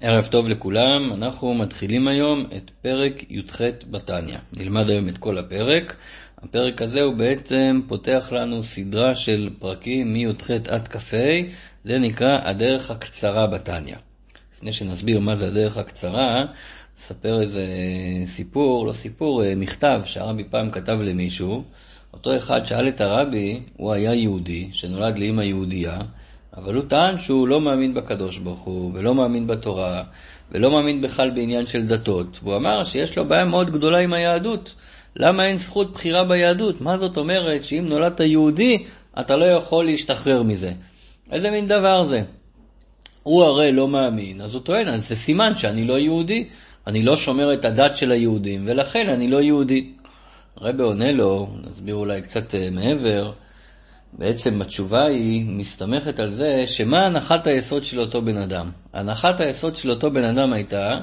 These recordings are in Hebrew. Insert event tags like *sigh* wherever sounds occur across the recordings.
ערב טוב לכולם, אנחנו מתחילים היום את פרק י"ח בתניא. נלמד היום את כל הפרק. הפרק הזה הוא בעצם פותח לנו סדרה של פרקים מי"ח עד כ"ה, זה נקרא הדרך הקצרה בתניא. לפני שנסביר מה זה הדרך הקצרה, נספר איזה סיפור, לא סיפור, אה, מכתב שהרבי פעם כתב למישהו. אותו אחד שאל את הרבי, הוא היה יהודי, שנולד לאמא יהודייה, אבל הוא טען שהוא לא מאמין בקדוש ברוך הוא, ולא מאמין בתורה, ולא מאמין בכלל בעניין של דתות. והוא אמר שיש לו בעיה מאוד גדולה עם היהדות. למה אין זכות בחירה ביהדות? מה זאת אומרת שאם נולדת יהודי, אתה לא יכול להשתחרר מזה? איזה מין דבר זה? הוא הרי לא מאמין, אז הוא טוען, אז זה סימן שאני לא יהודי, אני לא שומר את הדת של היהודים, ולכן אני לא יהודי. הרבי עונה לו, נסביר אולי קצת אה, מעבר, בעצם התשובה היא מסתמכת על זה שמה הנחת היסוד של אותו בן אדם. הנחת היסוד של אותו בן אדם הייתה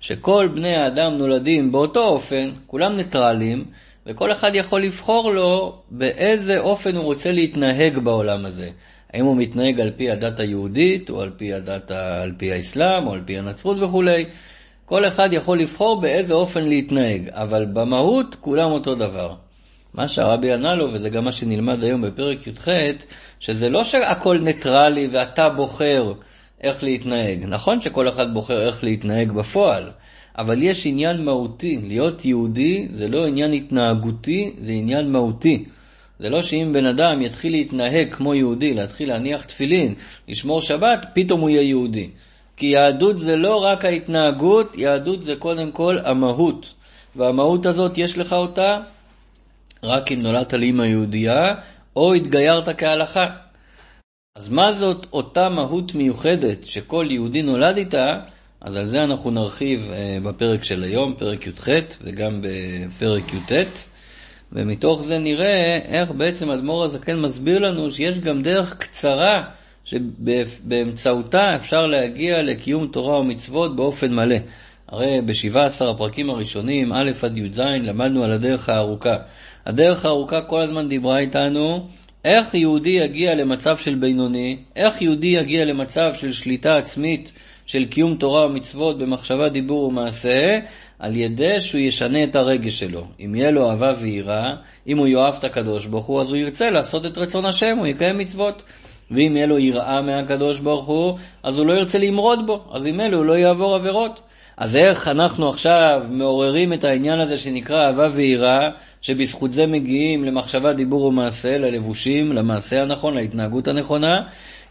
שכל בני האדם נולדים באותו אופן, כולם ניטרלים, וכל אחד יכול לבחור לו באיזה אופן הוא רוצה להתנהג בעולם הזה. האם הוא מתנהג על פי הדת היהודית, או על פי, הדת, על פי האסלאם, או על פי הנצרות וכולי. כל אחד יכול לבחור באיזה אופן להתנהג, אבל במהות כולם אותו דבר. מה שהרבי ענה לו, וזה גם מה שנלמד היום בפרק י"ח, שזה לא שהכל ניטרלי ואתה בוחר איך להתנהג. נכון שכל אחד בוחר איך להתנהג בפועל, אבל יש עניין מהותי. להיות יהודי זה לא עניין התנהגותי, זה עניין מהותי. זה לא שאם בן אדם יתחיל להתנהג כמו יהודי, להתחיל להניח תפילין, לשמור שבת, פתאום הוא יהיה יהודי. כי יהדות זה לא רק ההתנהגות, יהדות זה קודם כל המהות. והמהות הזאת, יש לך אותה רק אם נולדת לאמא יהודייה, או התגיירת כהלכה. אז מה זאת אותה מהות מיוחדת שכל יהודי נולד איתה? אז על זה אנחנו נרחיב אה, בפרק של היום, פרק י"ח, וגם בפרק י"ט. ומתוך זה נראה איך בעצם אדמו"ר הזקן מסביר לנו שיש גם דרך קצרה שבאמצעותה אפשר להגיע לקיום תורה ומצוות באופן מלא. הרי ב-17 הפרקים הראשונים, א' עד י"ז, למדנו על הדרך הארוכה. הדרך הארוכה כל הזמן דיברה איתנו איך יהודי יגיע למצב של בינוני, איך יהודי יגיע למצב של שליטה עצמית, של קיום תורה ומצוות במחשבה, דיבור ומעשה, על ידי שהוא ישנה את הרגש שלו. אם יהיה לו אהבה ויראה, אם הוא יאהב את הקדוש ברוך הוא, אז הוא ירצה לעשות את רצון השם, הוא יקיים מצוות. ואם יהיה לו יראה מהקדוש ברוך הוא, אז הוא לא ירצה למרוד בו, אז עם אלו הוא לא יעבור עבירות. אז איך אנחנו עכשיו מעוררים את העניין הזה שנקרא אהבה ויראה, שבזכות זה מגיעים למחשבה, דיבור ומעשה, ללבושים, למעשה הנכון, להתנהגות הנכונה?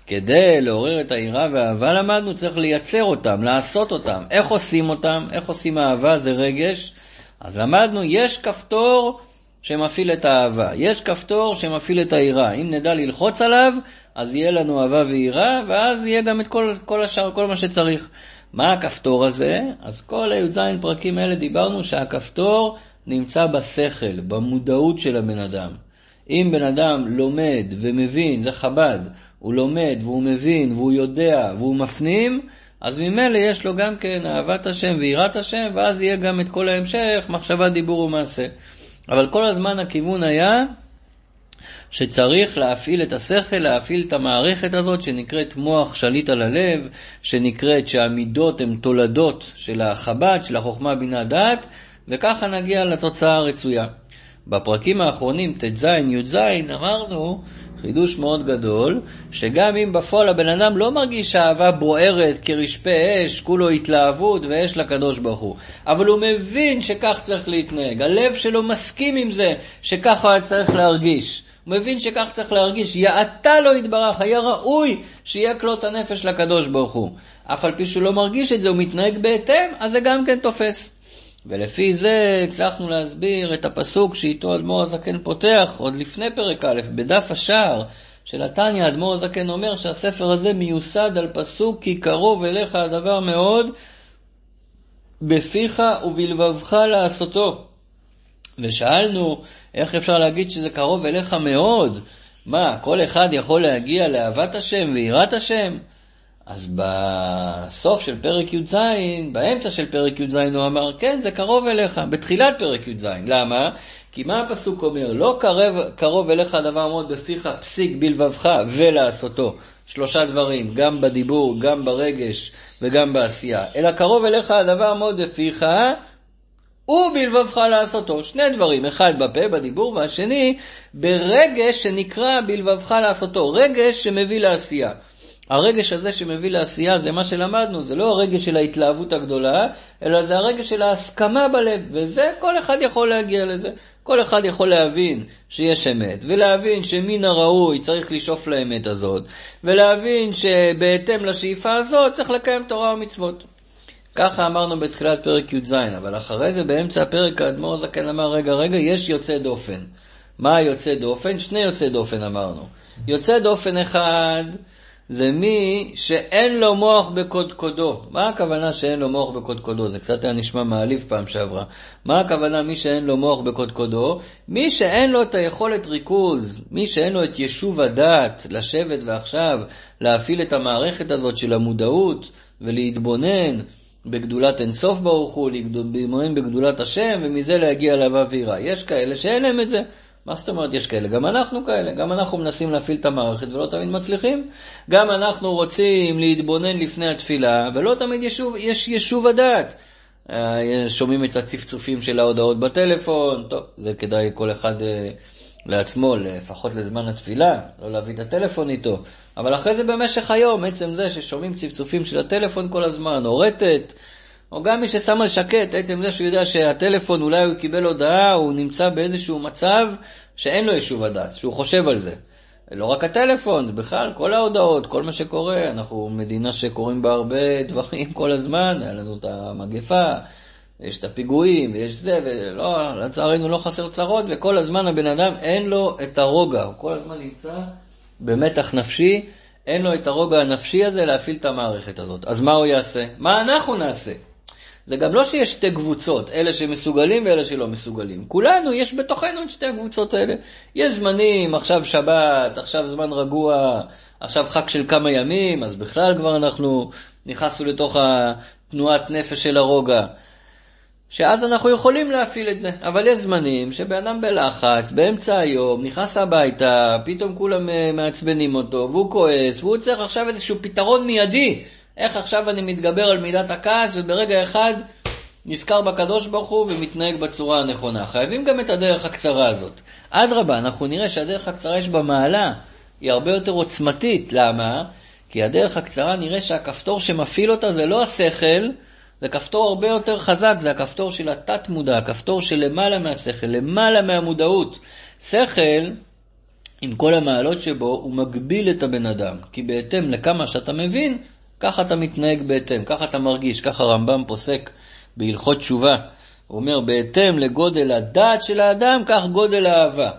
כדי לעורר את היראה והאהבה למדנו, צריך לייצר אותם, לעשות אותם. איך עושים אותם? איך עושים אהבה? זה רגש. אז למדנו, יש כפתור שמפעיל את האהבה, יש כפתור שמפעיל את היראה. אם נדע ללחוץ עליו, אז יהיה לנו אהבה ויראה, ואז יהיה גם את כל, כל השאר, כל מה שצריך. מה הכפתור הזה? אז כל הי"ז פרקים האלה דיברנו שהכפתור נמצא בשכל, במודעות של הבן אדם. אם בן אדם לומד ומבין, זה חב"ד, הוא לומד והוא מבין והוא יודע והוא מפנים, אז ממילא יש לו גם כן אהבת השם ויראת השם, ואז יהיה גם את כל ההמשך, מחשבה, דיבור ומעשה. אבל כל הזמן הכיוון היה שצריך להפעיל את השכל, להפעיל את המערכת הזאת שנקראת מוח שליט על הלב, שנקראת שהמידות הן תולדות של החב"ד, של החוכמה, בינה, דעת, וככה נגיע לתוצאה הרצויה. בפרקים האחרונים, ט"ז, י"ז, אמרנו חידוש מאוד גדול, שגם אם בפועל הבן אדם לא מרגיש אהבה בוערת כרשפי אש, כולו התלהבות ואש לקדוש ברוך הוא, אבל הוא מבין שכך צריך להתנהג, הלב שלו מסכים עם זה שככה היה צריך להרגיש. מבין שכך צריך להרגיש, יעתה לו יתברך, היה ראוי שיהיה כלות הנפש לקדוש ברוך הוא. אף על פי שהוא לא מרגיש את זה, הוא מתנהג בהתאם, אז זה גם כן תופס. ולפי זה הצלחנו להסביר את הפסוק שאיתו אדמו"ר הזקן פותח, עוד לפני פרק א', בדף השער של התניא, אדמו"ר הזקן אומר שהספר הזה מיוסד על פסוק כי קרוב אליך הדבר מאוד, בפיך ובלבבך לעשותו. ושאלנו איך אפשר להגיד שזה קרוב אליך מאוד? מה, כל אחד יכול להגיע לאהבת השם ויראת השם? אז בסוף של פרק י"ז, באמצע של פרק י"ז הוא אמר, כן, זה קרוב אליך, בתחילת פרק י"ז. למה? כי מה הפסוק אומר? לא קרב, קרוב אליך הדבר מאוד בפיך, פסיק בלבבך ולעשותו. שלושה דברים, גם בדיבור, גם ברגש וגם בעשייה. אלא קרוב אליך הדבר מאוד בפיך ובלבבך לעשותו. שני דברים, אחד בפה, בדיבור, והשני ברגש שנקרא בלבבך לעשותו. רגש שמביא לעשייה. הרגש הזה שמביא לעשייה זה מה שלמדנו, זה לא הרגש של ההתלהבות הגדולה, אלא זה הרגש של ההסכמה בלב, וזה כל אחד יכול להגיע לזה. כל אחד יכול להבין שיש אמת, ולהבין שמן הראוי צריך לשאוף לאמת הזאת, ולהבין שבהתאם לשאיפה הזאת צריך לקיים תורה ומצוות. ככה אמרנו בתחילת פרק י"ז, אבל אחרי זה באמצע הפרק האדמו"ר הזקן אמר, רגע, רגע, יש יוצא דופן. מה יוצא דופן? שני יוצא דופן אמרנו. יוצא דופן אחד זה מי שאין לו מוח בקודקודו. מה הכוונה שאין לו מוח בקודקודו? זה קצת היה נשמע מעליב פעם שעברה. מה הכוונה מי שאין לו מוח בקודקודו? מי שאין לו את היכולת ריכוז, מי שאין לו את יישוב הדעת, לשבת ועכשיו להפעיל את המערכת הזאת של המודעות ולהתבונן בגדולת אינסוף ברוך הוא, להתבונן בגדולת השם, ומזה להגיע לאהבה ויראה. יש כאלה שאין להם את זה. מה זאת אומרת יש כאלה? גם אנחנו כאלה, גם אנחנו מנסים להפעיל את המערכת ולא תמיד מצליחים. גם אנחנו רוצים להתבונן לפני התפילה, ולא תמיד ישוב, יש יישוב הדעת. אה, שומעים את הצפצופים של ההודעות בטלפון, טוב, זה כדאי כל אחד אה, לעצמו, לפחות לזמן התפילה, לא להביא את הטלפון איתו. אבל אחרי זה במשך היום, עצם זה ששומעים צפצופים של הטלפון כל הזמן, או רטט, או גם מי ששם על שקט, עצם זה שהוא יודע שהטלפון, אולי הוא קיבל הודעה, הוא נמצא באיזשהו מצב שאין לו יישוב הדעת, שהוא חושב על זה. לא רק הטלפון, בכלל, כל ההודעות, כל מה שקורה, אנחנו מדינה שקורים בה הרבה דברים *laughs* כל הזמן, היה לנו את המגפה, יש את הפיגועים, ויש זה, ולא, לצערנו לא חסר צרות, וכל הזמן הבן אדם אין לו את הרוגע, הוא כל הזמן נמצא במתח נפשי, אין לו את הרוגע הנפשי הזה להפעיל את המערכת הזאת. אז מה הוא יעשה? מה אנחנו נעשה? זה גם לא שיש שתי קבוצות, אלה שמסוגלים ואלה שלא מסוגלים. כולנו, יש בתוכנו את שתי הקבוצות האלה. יש זמנים, עכשיו שבת, עכשיו זמן רגוע, עכשיו חג של כמה ימים, אז בכלל כבר אנחנו נכנסנו לתוך התנועת נפש של הרוגע. שאז אנחנו יכולים להפעיל את זה, אבל יש זמנים שבן אדם בלחץ, באמצע היום, נכנס הביתה, פתאום כולם אה, מעצבנים אותו, והוא כועס, והוא צריך עכשיו איזשהו פתרון מיידי. איך עכשיו אני מתגבר על מידת הכעס וברגע אחד נזכר בקדוש ברוך הוא ומתנהג בצורה הנכונה. חייבים גם את הדרך הקצרה הזאת. אדרבה, אנחנו נראה שהדרך הקצרה יש בה מעלה, היא הרבה יותר עוצמתית. למה? כי הדרך הקצרה נראה שהכפתור שמפעיל אותה זה לא השכל, זה כפתור הרבה יותר חזק, זה הכפתור של התת-מודע, הכפתור של למעלה מהשכל, למעלה מהמודעות. שכל, עם כל המעלות שבו, הוא מגביל את הבן אדם, כי בהתאם לכמה שאתה מבין, ככה אתה מתנהג בהתאם, ככה אתה מרגיש, ככה רמב"ם פוסק בהלכות תשובה. הוא אומר, בהתאם לגודל הדעת של האדם, כך גודל האהבה.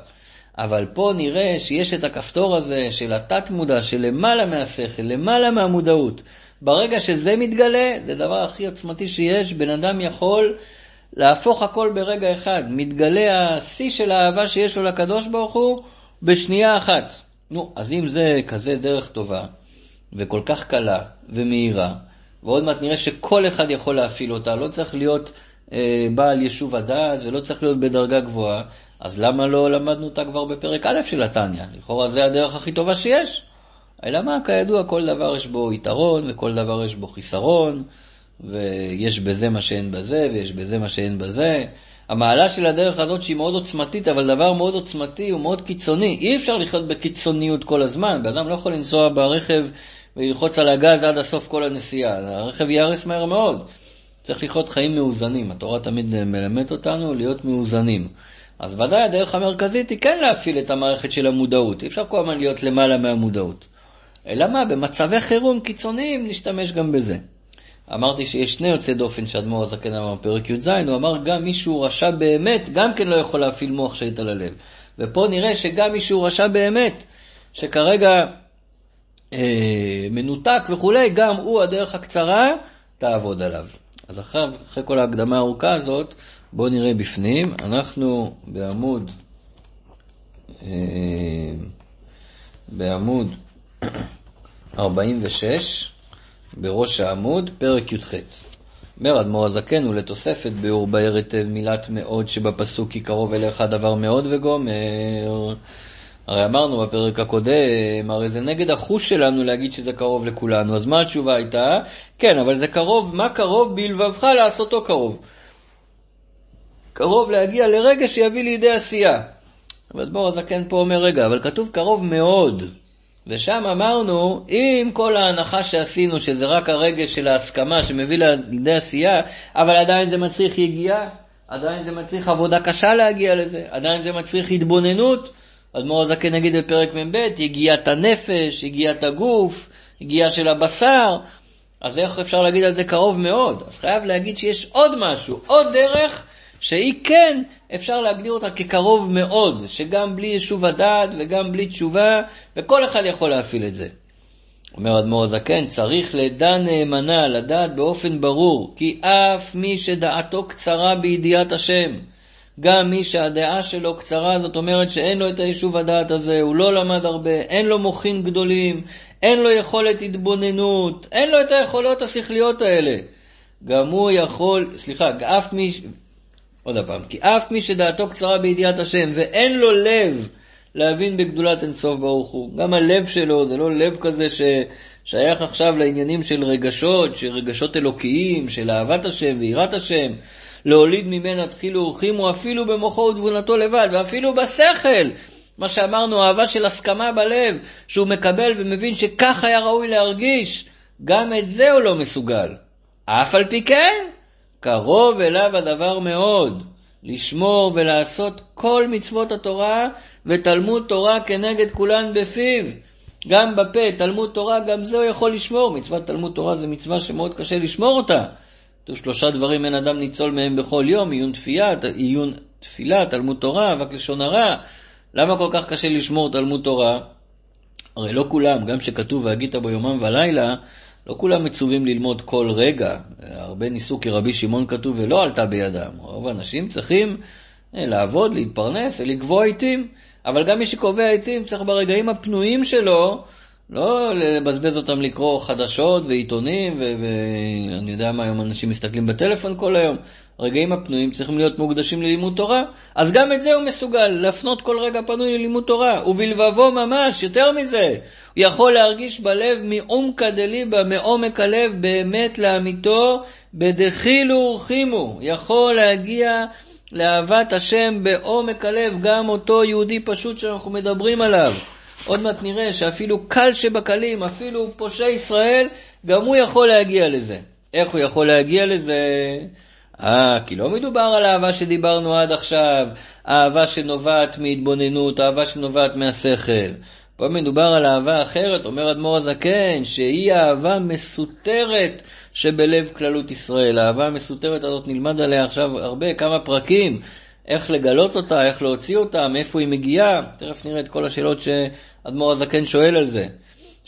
אבל פה נראה שיש את הכפתור הזה של התת-מודע, של למעלה מהשכל, למעלה מהמודעות. ברגע שזה מתגלה, זה הדבר הכי עוצמתי שיש, בן אדם יכול להפוך הכל ברגע אחד. מתגלה השיא של האהבה שיש לו לקדוש ברוך הוא בשנייה אחת. נו, אז אם זה כזה דרך טובה, וכל כך קלה ומהירה, ועוד מעט נראה שכל אחד יכול להפעיל אותה, לא צריך להיות אה, בעל יישוב הדעת ולא צריך להיות בדרגה גבוהה, אז למה לא למדנו אותה כבר בפרק א' של התניא? לכאורה זה הדרך הכי טובה שיש. אלא מה, כידוע, כל דבר יש בו יתרון וכל דבר יש בו חיסרון, ויש בזה מה שאין בזה, ויש בזה מה שאין בזה. המעלה של הדרך הזאת שהיא מאוד עוצמתית, אבל דבר מאוד עוצמתי הוא מאוד קיצוני. אי אפשר לחיות בקיצוניות כל הזמן, בן אדם לא יכול לנסוע ברכב וללחוץ על הגז עד הסוף כל הנסיעה, הרכב ייהרס מהר מאוד. צריך לחיות חיים מאוזנים, התורה תמיד מלמדת אותנו להיות מאוזנים. אז ודאי הדרך המרכזית היא כן להפעיל את המערכת של המודעות, אי אפשר כל הזמן להיות למעלה מהמודעות. אלא מה, במצבי חירום קיצוניים נשתמש גם בזה. אמרתי שיש שני יוצאי דופן שאדמו"ר הזקן אמר בפרק י"ז, הוא אמר גם מי שהוא רשע באמת, גם כן לא יכול להפעיל מוח שהיית על הלב. ופה נראה שגם מי שהוא רשע באמת, שכרגע אה, מנותק וכולי, גם הוא הדרך הקצרה, תעבוד עליו. אז אחרי, אחרי כל ההקדמה הארוכה הזאת, בואו נראה בפנים. אנחנו בעמוד, אה, בעמוד 46, בראש העמוד, פרק י"ח. אומר אדמו"ר הזקן ולתוספת ביאור בהר היטב מילת מאוד שבפסוק כי קרוב אליך דבר מאוד וגומר. הרי אמרנו בפרק הקודם, הרי זה נגד החוש שלנו להגיד שזה קרוב לכולנו, אז מה התשובה הייתה? כן, אבל זה קרוב, מה קרוב בלבבך לעשותו קרוב? קרוב להגיע לרגע שיביא לידי עשייה. אבל אדמו"ר הזקן פה אומר, רגע, אבל כתוב קרוב מאוד. ושם אמרנו, עם כל ההנחה שעשינו, שזה רק הרגש של ההסכמה שמביא לידי עשייה, אבל עדיין זה מצריך יגיעה, עדיין זה מצריך עבודה קשה להגיע לזה, עדיין זה מצריך התבוננות. אדמו"ר הזקן נגיד בפרק מ"ב, יגיעת הנפש, יגיעת הגוף, יגיעה של הבשר, אז איך אפשר להגיד על זה קרוב מאוד? אז חייב להגיד שיש עוד משהו, עוד דרך שהיא כן, אפשר להגדיר אותה כקרוב מאוד, שגם בלי יישוב הדעת וגם בלי תשובה, וכל אחד יכול להפעיל את זה. אומר אדמו"ר הזקן, צריך לדע נאמנה, לדעת באופן ברור, כי אף מי שדעתו קצרה בידיעת השם, גם מי שהדעה שלו קצרה, זאת אומרת שאין לו את היישוב הדעת הזה, הוא לא למד הרבה, אין לו מוחין גדולים, אין לו יכולת התבוננות, אין לו את היכולות השכליות האלה. גם הוא יכול, סליחה, אף מי, עוד פעם, כי אף מי שדעתו קצרה בידיעת השם ואין לו לב להבין בגדולת אינסוף ברוך הוא, גם הלב שלו זה לא לב כזה ששייך עכשיו לעניינים של רגשות, של רגשות אלוקיים, של אהבת השם ויראת השם, להוליד ממנה תחילו ורחימו אפילו במוחו ותבונתו לבד, ואפילו בשכל. מה שאמרנו, אהבה של הסכמה בלב, שהוא מקבל ומבין שכך היה ראוי להרגיש, גם את זה הוא לא מסוגל. אף על פי כן, קרוב אליו הדבר מאוד, לשמור ולעשות כל מצוות התורה ותלמוד תורה כנגד כולן בפיו. גם בפה, תלמוד תורה, גם זה הוא יכול לשמור. מצוות תלמוד תורה זה מצווה שמאוד קשה לשמור אותה. כתוב שלושה דברים אין אדם ניצול מהם בכל יום, עיון תפילה, עיון תפילה, תלמוד תורה, אבק לשון הרע. למה כל כך קשה לשמור תלמוד תורה? הרי לא כולם, גם שכתוב והגית בו יומם ולילה, לא כולם מצווים ללמוד כל רגע. הרבה ניסו כרבי שמעון כתוב ולא עלתה בידם. רוב האנשים צריכים אה, לעבוד, להתפרנס, לקבוע עיתים. אבל גם מי שקובע עיתים צריך ברגעים הפנויים שלו לא לבזבז אותם לקרוא חדשות ועיתונים, ואני יודע מה, היום אנשים מסתכלים בטלפון כל היום. הרגעים הפנויים צריכים להיות מוקדשים ללימוד תורה. אז גם את זה הוא מסוגל, להפנות כל רגע פנוי ללימוד תורה. ובלבבו ממש, יותר מזה, הוא יכול להרגיש בלב מעומקא דליבה, מעומק הלב, באמת לאמיתו, בדחילו ורחימו. יכול להגיע לאהבת השם בעומק הלב, גם אותו יהודי פשוט שאנחנו מדברים עליו. עוד מעט נראה שאפילו קל שבקלים, אפילו פושעי ישראל, גם הוא יכול להגיע לזה. איך הוא יכול להגיע לזה? אה, כי לא מדובר על אהבה שדיברנו עד עכשיו, אהבה שנובעת מהתבוננות, אהבה שנובעת מהשכל. פה מדובר על אהבה אחרת, אומר אדמו"ר הזקן, שהיא אהבה מסותרת שבלב כללות ישראל. האהבה המסותרת הזאת נלמד עליה עכשיו הרבה, כמה פרקים. איך לגלות אותה, איך להוציא אותה, מאיפה היא מגיעה, תכף נראה את כל השאלות שאדמו"ר הזקן שואל על זה.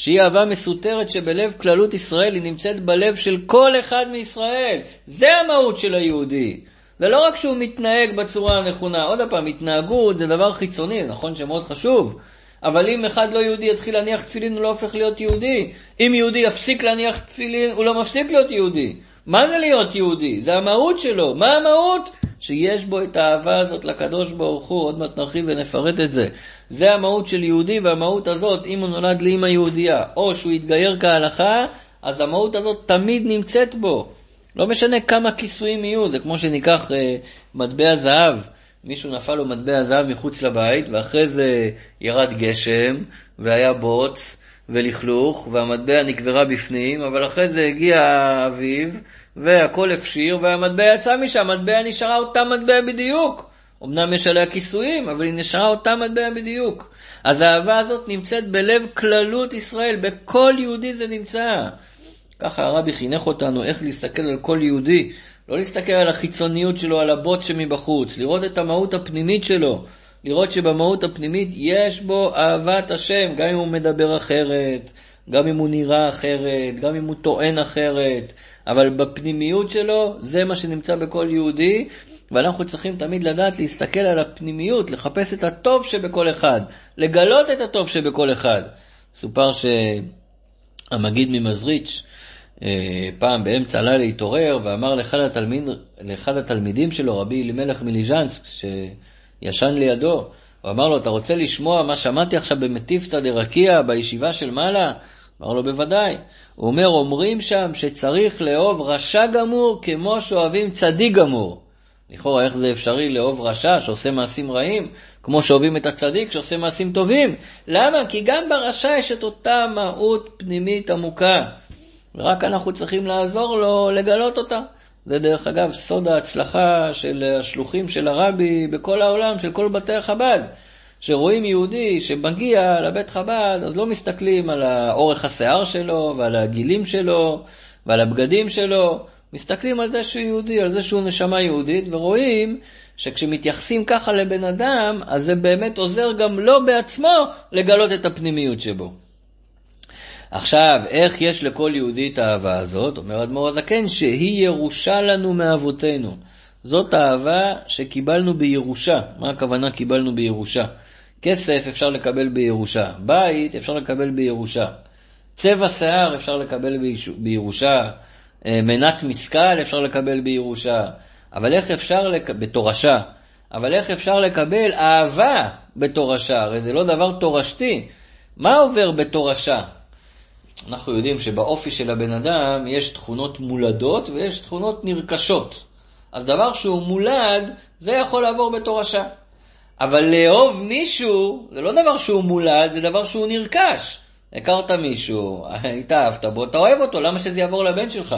שהיא אהבה מסותרת שבלב כללות ישראל, היא נמצאת בלב של כל אחד מישראל. זה המהות של היהודי. ולא רק שהוא מתנהג בצורה הנכונה, עוד פעם, התנהגות זה דבר חיצוני, נכון שמאוד חשוב, אבל אם אחד לא יהודי יתחיל להניח תפילין, הוא לא הופך להיות יהודי. אם יהודי יפסיק להניח תפילין, הוא לא מפסיק להיות יהודי. מה זה להיות יהודי? זה המהות שלו. מה המהות? שיש בו את האהבה הזאת לקדוש ברוך הוא, עוד מעט נרחיב ונפרט את זה. זה המהות של יהודי, והמהות הזאת, אם הוא נולד לאמא יהודייה, או שהוא יתגייר כהלכה, אז המהות הזאת תמיד נמצאת בו. לא משנה כמה כיסויים יהיו, זה כמו שניקח אה, מטבע זהב. מישהו נפל לו מטבע זהב מחוץ לבית, ואחרי זה ירד גשם, והיה בוץ, ולכלוך, והמטבע נקברה בפנים, אבל אחרי זה הגיע האביב, והכל הפשיר, והמטבע יצא משם, המטבע נשארה אותה מטבע בדיוק. אמנם יש עליה כיסויים, אבל היא נשארה אותה מטבע בדיוק. אז האהבה הזאת נמצאת בלב כללות ישראל, בכל יהודי זה נמצא. ככה הרבי חינך אותנו איך להסתכל על כל יהודי, לא להסתכל על החיצוניות שלו, על הבוט שמבחוץ, לראות את המהות הפנימית שלו, לראות שבמהות הפנימית יש בו אהבת השם, גם אם הוא מדבר אחרת, גם אם הוא נראה אחרת, גם אם הוא טוען אחרת, אבל בפנימיות שלו זה מה שנמצא בכל יהודי, ואנחנו צריכים תמיד לדעת להסתכל על הפנימיות, לחפש את הטוב שבכל אחד, לגלות את הטוב שבכל אחד. סופר שהמגיד ממזריץ', אה, פעם באמצע הלילה התעורר ואמר לאחד, התלמיד, לאחד התלמידים שלו, רבי אלימלך מליז'נסק, שישן לידו, הוא אמר לו, אתה רוצה לשמוע מה שמעתי עכשיו במטיפתא דרקיע, בישיבה של מעלה? אמר לו, בוודאי. הוא אומר, אומרים שם שצריך לאהוב רשע גמור כמו שאוהבים צדיק גמור. לכאורה, איך זה אפשרי לאהוב רשע שעושה מעשים רעים, כמו שאוהבים את הצדיק שעושה מעשים טובים? למה? כי גם ברשע יש את אותה מהות פנימית עמוקה, ורק אנחנו צריכים לעזור לו לגלות אותה. זה דרך אגב סוד ההצלחה של השלוחים של הרבי בכל העולם, של כל בתי חב"ד. שרואים יהודי שמגיע לבית חב"ד, אז לא מסתכלים על אורך השיער שלו ועל הגילים שלו ועל הבגדים שלו, מסתכלים על זה שהוא יהודי, על זה שהוא נשמה יהודית, ורואים שכשמתייחסים ככה לבן אדם, אז זה באמת עוזר גם לו בעצמו לגלות את הפנימיות שבו. עכשיו, איך יש לכל יהודי את האהבה הזאת? אומר אדמו"ר הזקן, שהיא ירושה לנו מאבותינו. זאת האהבה שקיבלנו בירושה. מה הכוונה קיבלנו בירושה? כסף אפשר לקבל בירושה, בית אפשר לקבל בירושה, צבע שיער אפשר לקבל בירושה, אה, מנת משכל אפשר לקבל בירושה, אבל איך אפשר, לק... בתורשה, אבל איך אפשר לקבל אהבה בתורשה? הרי זה לא דבר תורשתי. מה עובר בתורשה? אנחנו יודעים שבאופי של הבן אדם יש תכונות מולדות ויש תכונות נרכשות. אז דבר שהוא מולד, זה יכול לעבור בתורשה. אבל לאהוב מישהו, זה לא דבר שהוא מולד, זה דבר שהוא נרכש. הכרת מישהו, *laughs* התאהבת בו, אתה אוהב אותו, למה שזה יעבור לבן שלך?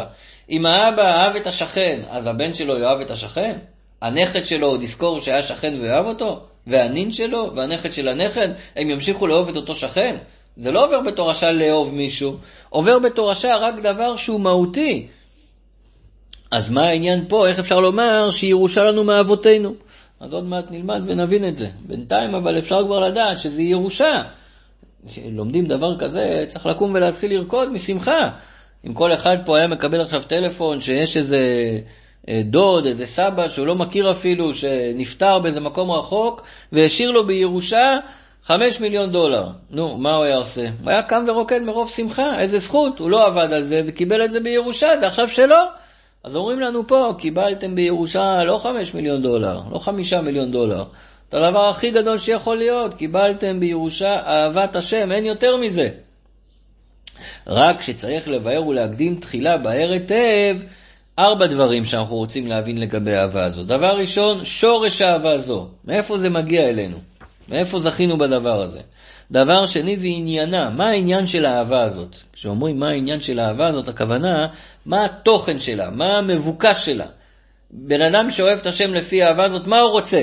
אם האבא אהב את השכן, אז הבן שלו יאהב את השכן? הנכד שלו עוד יזכור שהיה שכן ויאהב אותו? והנין שלו והנכד של הנכד, הם ימשיכו לאהוב את אותו שכן? זה לא עובר בתורשה לאהוב מישהו, עובר בתורשה רק דבר שהוא מהותי. אז מה העניין פה? איך אפשר לומר שירושה לנו מאבותינו? אז עוד מעט נלמד ונבין את זה. בינתיים אבל אפשר כבר לדעת שזה ירושה. כשלומדים דבר כזה, צריך לקום ולהתחיל לרקוד משמחה. אם כל אחד פה היה מקבל עכשיו טלפון שיש איזה אה, דוד, איזה סבא שהוא לא מכיר אפילו, שנפטר באיזה מקום רחוק, והשאיר לו בירושה חמש מיליון דולר. נו, מה הוא היה עושה? הוא היה קם ורוקד מרוב שמחה, איזה זכות, הוא לא עבד על זה וקיבל את זה בירושה, זה עכשיו שלו. אז אומרים לנו פה, קיבלתם בירושה לא חמש מיליון דולר, לא חמישה מיליון דולר. את הדבר הכי גדול שיכול להיות, קיבלתם בירושה אהבת השם, אין יותר מזה. רק שצריך לבאר ולהקדים תחילה בהר היטב ארבע דברים שאנחנו רוצים להבין לגבי האהבה הזו. דבר ראשון, שורש האהבה הזו. מאיפה זה מגיע אלינו? מאיפה זכינו בדבר הזה? דבר שני ועניינה, מה העניין של האהבה הזאת? כשאומרים מה העניין של האהבה הזאת, הכוונה, מה התוכן שלה, מה המבוקש שלה. בן אדם שאוהב את השם לפי האהבה הזאת, מה הוא רוצה?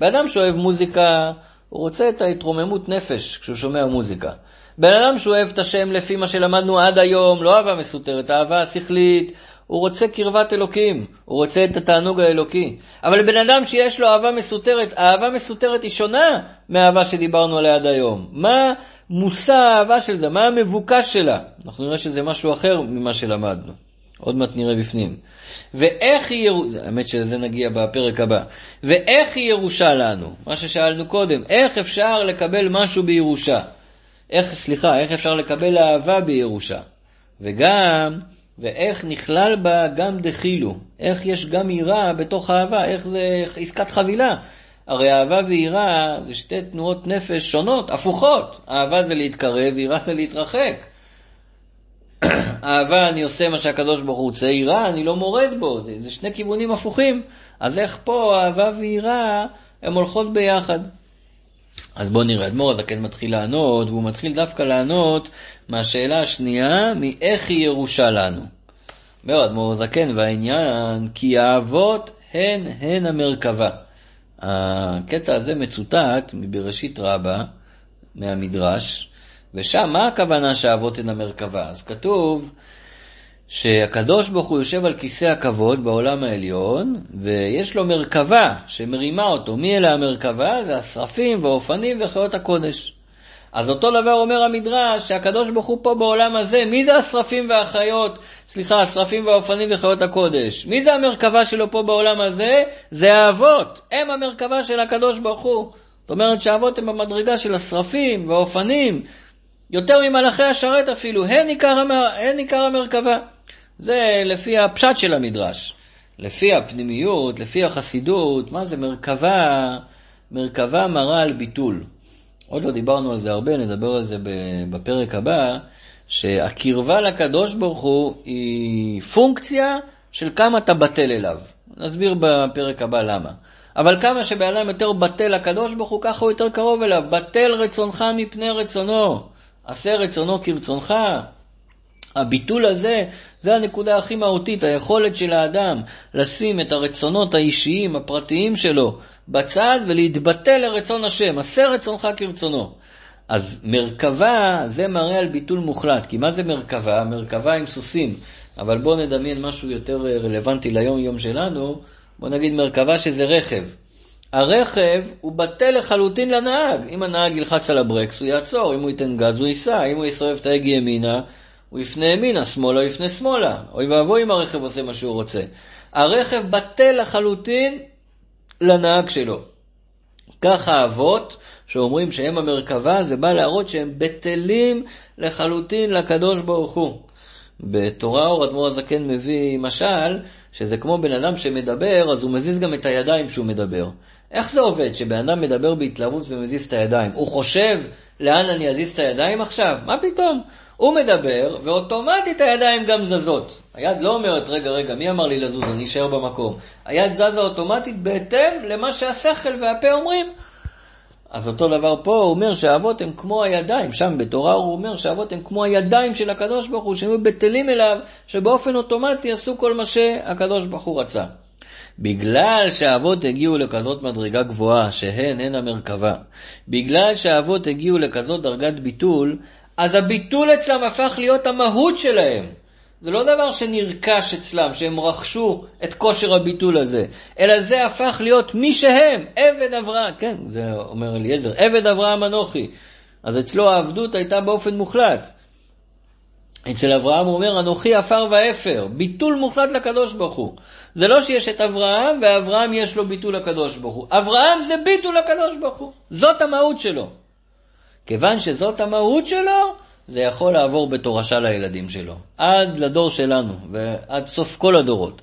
בן אדם שאוהב מוזיקה, הוא רוצה את ההתרוממות נפש כשהוא שומע מוזיקה. בן אדם שאוהב את השם לפי מה שלמדנו עד היום, לא אהבה מסותרת, אהבה שכלית, הוא רוצה קרבת אלוקים, הוא רוצה את התענוג האלוקי. אבל בן אדם שיש לו אהבה מסותרת, אהבה מסותרת היא שונה מהאהבה שדיברנו עליה עד היום. מה מושא האהבה של זה? מה המבוקש שלה? אנחנו נראה שזה משהו אחר ממה שלמדנו. עוד מעט נראה בפנים. ואיך היא ירושה, האמת שלזה נגיע בפרק הבא. ואיך היא ירושה לנו? מה ששאלנו קודם, איך אפשר לקבל משהו בירושה? איך, סליחה, איך אפשר לקבל אהבה בירושה? וגם, ואיך נכלל בה גם דחילו, איך יש גם יראה בתוך אהבה, איך זה עסקת חבילה. הרי אהבה ויראה זה שתי תנועות נפש שונות, הפוכות. אהבה זה להתקרב, ויראה זה להתרחק. *clears throat* אהבה אני עושה מה שהקדוש ברוך הוא רוצה, יראה אני לא מורד בו, זה, זה שני כיוונים הפוכים. אז איך פה אהבה ויראה הן הולכות ביחד? אז בואו נראה, אדמו"ר הזקן מתחיל לענות, והוא מתחיל דווקא לענות מהשאלה השנייה, מאיך היא ירושה לנו. אומר אדמו"ר הזקן, והעניין, כי האבות הן הן המרכבה. הקטע הזה מצוטט מבראשית רבה, מהמדרש, ושם מה הכוונה שהאבות הן המרכבה? אז כתוב שהקדוש ברוך הוא יושב על כיסא הכבוד בעולם העליון, ויש לו מרכבה שמרימה אותו. מי אלה המרכבה? זה השרפים והאופנים וחיות הקודש. אז אותו דבר אומר המדרש, שהקדוש ברוך הוא פה בעולם הזה, מי זה השרפים והחיות, סליחה, השרפים והאופנים וחיות הקודש? מי זה המרכבה שלו פה בעולם הזה? זה האבות, הם המרכבה של הקדוש ברוך הוא. זאת אומרת שהאבות הם במדרגה של השרפים והאופנים, יותר ממלאכי השרת אפילו, הן עיקר, המרכבה. זה לפי הפשט של המדרש. לפי הפנימיות, לפי החסידות, מה זה מרכבה, מרכבה מראה על ביטול. עוד לא דיברנו על זה הרבה, נדבר על זה בפרק הבא, שהקרבה לקדוש ברוך הוא היא פונקציה של כמה אתה בטל אליו. נסביר בפרק הבא למה. אבל כמה שבן אדם יותר בטל לקדוש ברוך הוא, ככה הוא יותר קרוב אליו. בטל רצונך מפני רצונו. עשה רצונו כרצונך. הביטול הזה, זה הנקודה הכי מהותית, היכולת של האדם לשים את הרצונות האישיים, הפרטיים שלו, בצד ולהתבטל לרצון השם, עשה רצונך כרצונו. אז מרכבה זה מראה על ביטול מוחלט, כי מה זה מרכבה? מרכבה עם סוסים, אבל בואו נדמיין משהו יותר רלוונטי ליום-יום שלנו, בואו נגיד מרכבה שזה רכב. הרכב הוא בטל לחלוטין לנהג. אם הנהג ילחץ על הברקס, הוא יעצור, אם הוא ייתן גז, הוא ייסע, אם הוא יסרב את ההגה ימינה, הוא יפנה ימינה, שמאלה יפנה שמאלה. אוי ואבוי אם הרכב עושה מה שהוא רוצה. הרכב בטל לחלוטין לנהג שלו. ככה האבות שאומרים שהם המרכבה, זה בא להראות שהם בטלים לחלוטין לקדוש ברוך הוא. בתורה אור אדמו"ר הזקן מביא משל, שזה כמו בן אדם שמדבר, אז הוא מזיז גם את הידיים כשהוא מדבר. איך זה עובד שבן אדם מדבר בהתלהבות ומזיז את הידיים? הוא חושב לאן אני אזיז את הידיים עכשיו? מה פתאום? הוא מדבר, ואוטומטית הידיים גם זזות. היד לא אומרת, רגע, רגע, מי אמר לי לזוז? אני אשאר במקום. היד זזה אוטומטית בהתאם למה שהשכל והפה אומרים. אז אותו דבר פה, הוא אומר שהאבות הם כמו הידיים, שם בתורה הוא אומר שהאבות הם כמו הידיים של הקדוש ברוך הוא, שהם בטלים אליו, שבאופן אוטומטי עשו כל מה שהקדוש ברוך הוא רצה. בגלל שהאבות הגיעו לכזאת מדרגה גבוהה, שהן הן המרכבה, בגלל שהאבות הגיעו לכזאת דרגת ביטול, אז הביטול אצלם הפך להיות המהות שלהם. זה לא דבר שנרכש אצלם, שהם רכשו את כושר הביטול הזה, אלא זה הפך להיות מי שהם, עבד אברהם, כן, זה אומר אליעזר, עבד אברהם אנוכי. אז אצלו העבדות הייתה באופן מוחלט. אצל אברהם הוא אומר, אנוכי עפר ואפר, ביטול מוחלט לקדוש ברוך הוא. זה לא שיש את אברהם, ואברהם יש לו ביטול לקדוש ברוך הוא. אברהם זה ביטול לקדוש ברוך הוא. זאת המהות שלו. כיוון שזאת המהות שלו, זה יכול לעבור בתורשה לילדים שלו, עד לדור שלנו ועד סוף כל הדורות.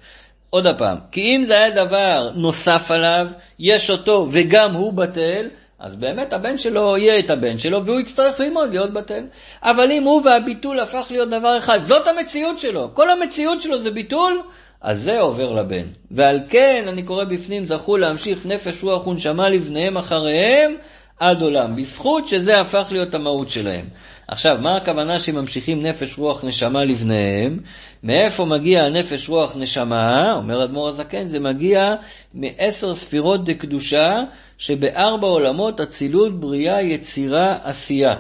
עוד פעם, כי אם זה היה דבר נוסף עליו, יש אותו וגם הוא בטל, אז באמת הבן שלו יהיה את הבן שלו והוא יצטרך ללמוד להיות בטל. אבל אם הוא והביטול הפך להיות דבר אחד, זאת המציאות שלו, כל המציאות שלו זה ביטול, אז זה עובר לבן. ועל כן, אני קורא בפנים, זכו להמשיך נפש רוח ונשמה לבניהם אחריהם עד עולם, בזכות שזה הפך להיות המהות שלהם. עכשיו, מה הכוונה שממשיכים נפש רוח נשמה לבניהם? מאיפה מגיע הנפש רוח נשמה? אומר אדמו"ר הזקן, זה מגיע מעשר ספירות דקדושה, שבארבע עולמות אצילות, בריאה, יצירה, עשייה.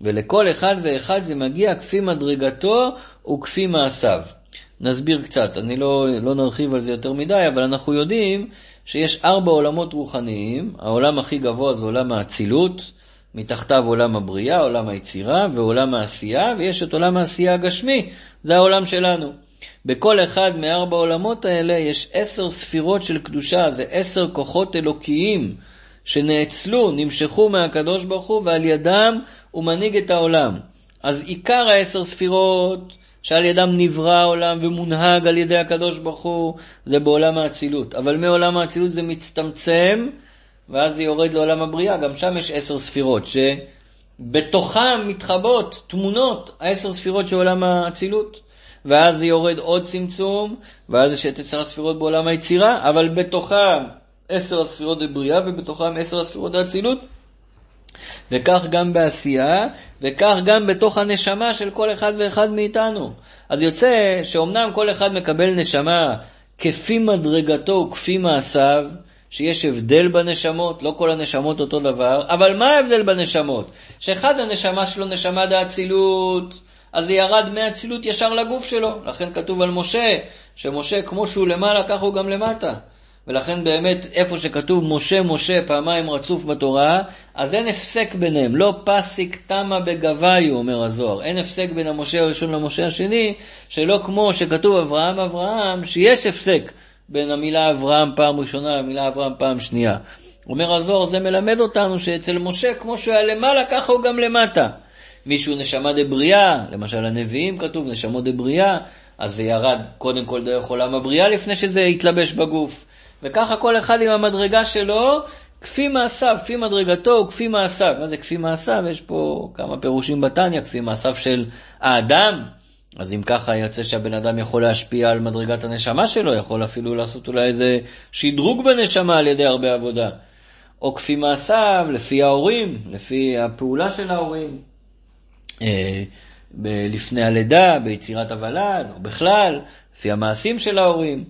ולכל אחד ואחד זה מגיע כפי מדרגתו וכפי מעשיו. נסביר קצת, אני לא, לא נרחיב על זה יותר מדי, אבל אנחנו יודעים שיש ארבע עולמות רוחניים, העולם הכי גבוה זה עולם האצילות, מתחתיו עולם הבריאה, עולם היצירה ועולם העשייה, ויש את עולם העשייה הגשמי, זה העולם שלנו. בכל אחד מארבע העולמות האלה יש עשר ספירות של קדושה, זה עשר כוחות אלוקיים שנאצלו, נמשכו מהקדוש ברוך הוא, ועל ידם הוא מנהיג את העולם. אז עיקר העשר ספירות שעל ידם נברא העולם ומונהג על ידי הקדוש ברוך הוא, זה בעולם האצילות. אבל מעולם האצילות זה מצטמצם ואז זה יורד לעולם הבריאה, גם שם יש עשר ספירות, שבתוכם מתחבאות תמונות, העשר ספירות של עולם האצילות. ואז זה יורד עוד צמצום, ואז יש את עשר הספירות בעולם היצירה, אבל בתוכם עשר הספירות בבריאה, ובתוכם עשר הספירות האצילות. וכך גם בעשייה, וכך גם בתוך הנשמה של כל אחד ואחד מאיתנו. אז יוצא שאומנם כל אחד מקבל נשמה כפי מדרגתו וכפי מעשיו, שיש הבדל בנשמות, לא כל הנשמות אותו דבר, אבל מה ההבדל בנשמות? שאחד הנשמה שלו נשמה דאצילות, אז זה ירד מהאצילות ישר לגוף שלו. לכן כתוב על משה, שמשה כמו שהוא למעלה, ככה הוא גם למטה. ולכן באמת איפה שכתוב משה משה פעמיים רצוף בתורה, אז אין הפסק ביניהם, לא פסיק תמה בגביו, אומר הזוהר. אין הפסק בין המשה הראשון למשה השני, שלא כמו שכתוב אברהם אברהם, שיש הפסק. בין המילה אברהם פעם ראשונה למילה אברהם פעם שנייה. אומר הזוהר, זה מלמד אותנו שאצל משה, כמו שהוא היה למעלה, ככה הוא גם למטה. מישהו נשמה דבריאה, למשל הנביאים כתוב נשמות דבריאה, אז זה ירד קודם כל דרך עולם הבריאה לפני שזה התלבש בגוף. וככה כל אחד עם המדרגה שלו, כפי מעשיו, כפי מדרגתו וכפי מעשיו. מה זה כפי מעשיו? יש פה כמה פירושים בתניא, כפי מעשיו של האדם. אז אם ככה יוצא שהבן אדם יכול להשפיע על מדרגת הנשמה שלו, יכול אפילו לעשות אולי איזה שדרוג בנשמה על ידי הרבה עבודה. או כפי מעשיו, לפי ההורים, לפי הפעולה של ההורים, אה, לפני הלידה, ביצירת הוולד, או בכלל, לפי המעשים של ההורים.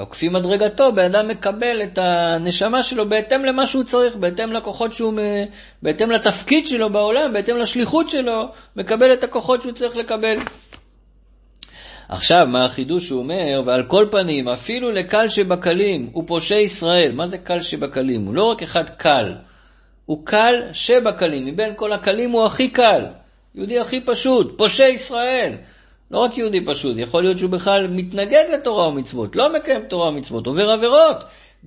או כפי מדרגתו, בן אדם מקבל את הנשמה שלו בהתאם למה שהוא צריך, בהתאם לכוחות שהוא, בהתאם לתפקיד שלו בעולם, בהתאם לשליחות שלו, מקבל את הכוחות שהוא צריך לקבל. עכשיו, מה החידוש שהוא אומר? ועל כל פנים, אפילו לקל שבקלים הוא פושע ישראל. מה זה קל שבקלים? הוא לא רק אחד קל, הוא קל שבקלים. מבין כל הקלים הוא הכי קל. יהודי הכי פשוט, פושע ישראל. לא רק יהודי פשוט, יכול להיות שהוא בכלל מתנגד לתורה ומצוות, לא מקיים תורה ומצוות, עובר עבירות.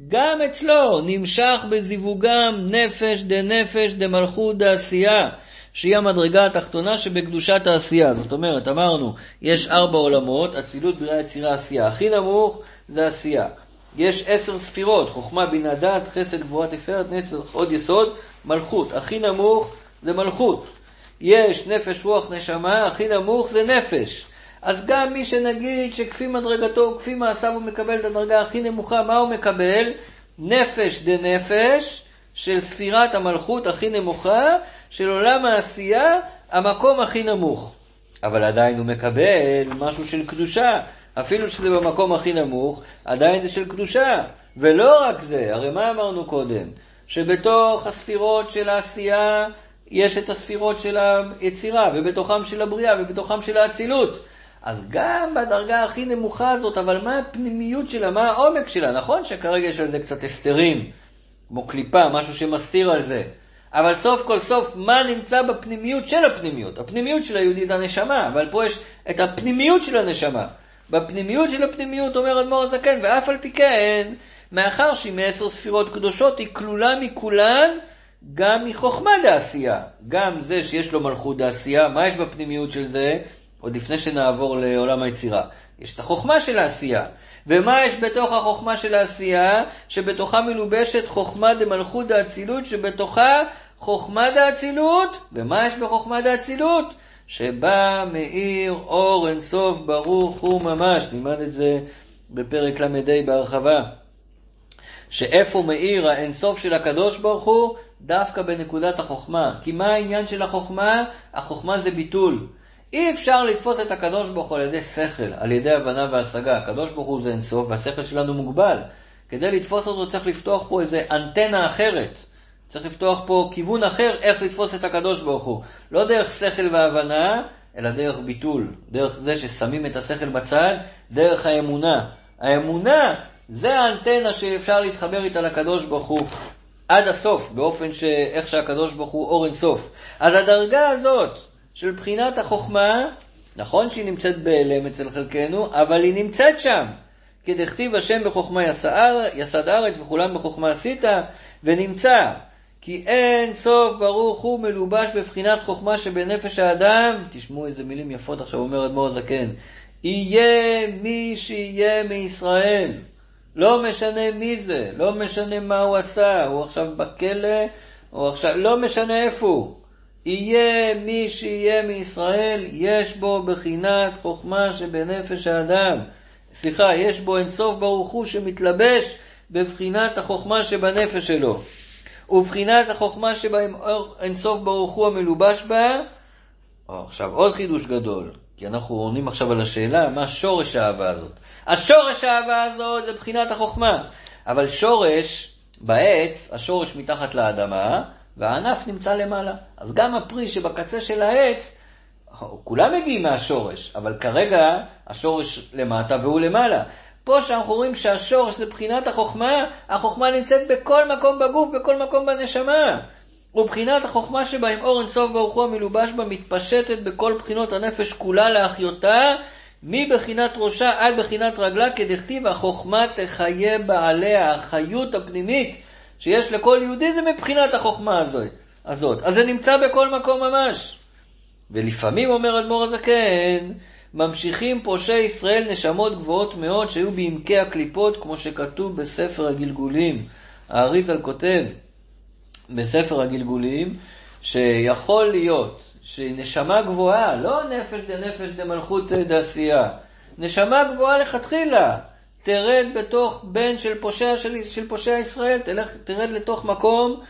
גם אצלו נמשך בזיווגם נפש דנפש דמלכות דעשייה, שהיא המדרגה התחתונה שבקדושת העשייה. זאת אומרת, אמרנו, יש ארבע עולמות, אצילות, בריאה, יצירה, עשייה. הכי נמוך זה עשייה. יש עשר ספירות, חוכמה, בינה, דת, חסד, גבורה, תפארת, נצר, עוד יסוד, מלכות. הכי נמוך זה מלכות. יש נפש, רוח, נשמה, הכי נמוך זה נפש. אז גם מי שנגיד שכפי מדרגתו וכפי מעשיו הוא מקבל את הדרגה הכי נמוכה, מה הוא מקבל? נפש דנפש של ספירת המלכות הכי נמוכה, של עולם העשייה, המקום הכי נמוך. אבל עדיין הוא מקבל משהו של קדושה. אפילו שזה במקום הכי נמוך, עדיין זה של קדושה. ולא רק זה, הרי מה אמרנו קודם? שבתוך הספירות של העשייה יש את הספירות של היצירה, ובתוכם של הבריאה, ובתוכם של האצילות. אז גם בדרגה הכי נמוכה הזאת, אבל מה הפנימיות שלה, מה העומק שלה? נכון שכרגע יש על זה קצת הסתרים, כמו קליפה, משהו שמסתיר על זה. אבל סוף כל סוף, מה נמצא בפנימיות של הפנימיות? הפנימיות של היהודי זה הנשמה, אבל פה יש את הפנימיות של הנשמה. בפנימיות של הפנימיות אומר אדמו"ר הזקן, ואף על פי כן, מאחר שהיא מעשר ספירות קדושות, היא כלולה מכולן גם מחוכמה דעשייה. גם זה שיש לו מלכות דעשייה, מה יש בפנימיות של זה? עוד לפני שנעבור לעולם היצירה. יש את החוכמה של העשייה. ומה יש בתוך החוכמה של העשייה? שבתוכה מלובשת חוכמה דמלכות דאצילות, שבתוכה חוכמה דאצילות. ומה יש בחוכמה דאצילות? שבה מאיר אור אינסוף ברוך הוא ממש. נלמד את זה בפרק ל"ה בהרחבה. שאיפה מאיר האינסוף של הקדוש ברוך הוא? דווקא בנקודת החוכמה. כי מה העניין של החוכמה? החוכמה זה ביטול. אי אפשר לתפוס את הקדוש ברוך הוא על ידי שכל, על ידי הבנה והשגה. הקדוש ברוך הוא זה אינסוף והשכל שלנו מוגבל. כדי לתפוס אותו צריך לפתוח פה איזה אנטנה אחרת. צריך לפתוח פה כיוון אחר איך לתפוס את הקדוש ברוך הוא. לא דרך שכל והבנה, אלא דרך ביטול. דרך זה ששמים את השכל בצד, דרך האמונה. האמונה זה האנטנה שאפשר להתחבר איתה לקדוש ברוך הוא עד הסוף, באופן שאיך שהקדוש ברוך הוא אור אינסוף. אז הדרגה הזאת, של בחינת החוכמה, נכון שהיא נמצאת בהלם אצל חלקנו, אבל היא נמצאת שם. כדכתיב השם בחוכמה יסד, יסד ארץ וכולם בחוכמה עשית, ונמצא. כי אין סוף ברוך הוא מלובש בבחינת חוכמה שבנפש האדם, תשמעו איזה מילים יפות עכשיו אומר אדמו"ר הזקן, יהיה מי שיהיה מישראל. לא משנה מי זה, לא משנה מה הוא עשה, הוא עכשיו בכלא, הוא עכשיו, לא משנה איפה הוא. יהיה מי שיהיה מישראל, יש בו בחינת חוכמה שבנפש האדם. סליחה, יש בו אינסוף ברוך הוא שמתלבש בבחינת החוכמה שבנפש שלו. ובחינת החוכמה שבה אינסוף ברוך הוא המלובש בה, או, עכשיו עוד חידוש גדול, כי אנחנו עונים עכשיו על השאלה מה שורש האהבה הזאת. השורש האהבה הזאת זה בחינת החוכמה, אבל שורש בעץ, השורש מתחת לאדמה, והענף נמצא למעלה. אז גם הפרי שבקצה של העץ, כולם מגיעים מהשורש, אבל כרגע השורש למטה והוא למעלה. פה שאנחנו רואים שהשורש זה בחינת החוכמה, החוכמה נמצאת בכל מקום בגוף, בכל מקום בנשמה. ובחינת החוכמה שבה עם אור אינסוף ברוך הוא המלובש בה מתפשטת בכל בחינות הנפש כולה להחיותה, מבחינת ראשה עד בחינת רגלה, כדכתיב החוכמה תחיה בעליה, החיות הפנימית שיש לכל יהודי זה מבחינת החוכמה הזאת. אז זה נמצא בכל מקום ממש. ולפעמים אומר אדמו"ר הזקן, ממשיכים פושעי ישראל נשמות גבוהות מאוד שהיו בעמקי הקליפות, כמו שכתוב בספר הגלגולים. האריזל כותב בספר הגלגולים, שיכול להיות שנשמה גבוהה, לא נפש דנפש דמלכות דעשייה, נשמה גבוהה לכתחילה, תרד בתוך בן של פושע, של, של פושע ישראל, תלך, תרד לתוך מקום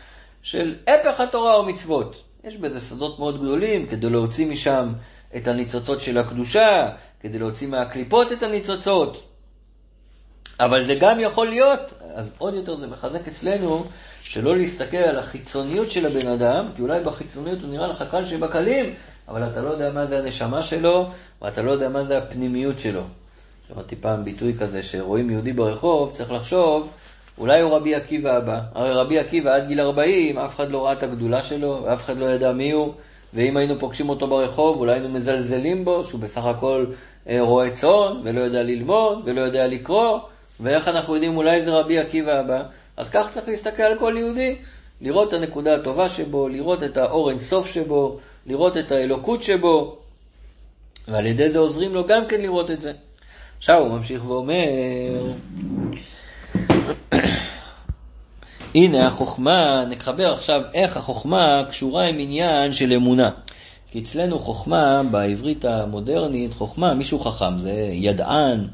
של הפך התורה ומצוות. יש בזה שדות מאוד גדולים כדי להוציא משם את הניצוצות של הקדושה, כדי להוציא מהקליפות את הניצוצות. אבל זה גם יכול להיות, אז עוד יותר זה מחזק אצלנו, שלא להסתכל על החיצוניות של הבן אדם, כי אולי בחיצוניות הוא נראה לך קל שבקלים, אבל אתה לא יודע מה זה הנשמה שלו, ואתה לא יודע מה זה הפנימיות שלו. שמעתי פעם ביטוי כזה, שרואים יהודי ברחוב, צריך לחשוב, אולי הוא רבי עקיבא הבא. הרי רבי עקיבא עד גיל 40, אף אחד לא ראה את הגדולה שלו, ואף אחד לא ידע מי הוא, ואם היינו פוגשים אותו ברחוב, אולי היינו מזלזלים בו, שהוא בסך הכל אה, רועה צאן, ולא יודע ללמוד, ולא יודע לקרוא, ואיך אנחנו יודעים אולי זה רבי עקיבא הבא? אז כך צריך להסתכל על כל יהודי, לראות את הנקודה הטובה שבו, לראות את האור אינסוף שבו, לראות את האלוקות שבו, ועל ידי זה עוזרים לו גם כן לראות את זה. עכשיו הוא ממשיך ואומר, הנה החוכמה, נחבר עכשיו איך החוכמה קשורה עם עניין של אמונה. כי אצלנו חוכמה, בעברית המודרנית, חוכמה, מישהו חכם, זה ידען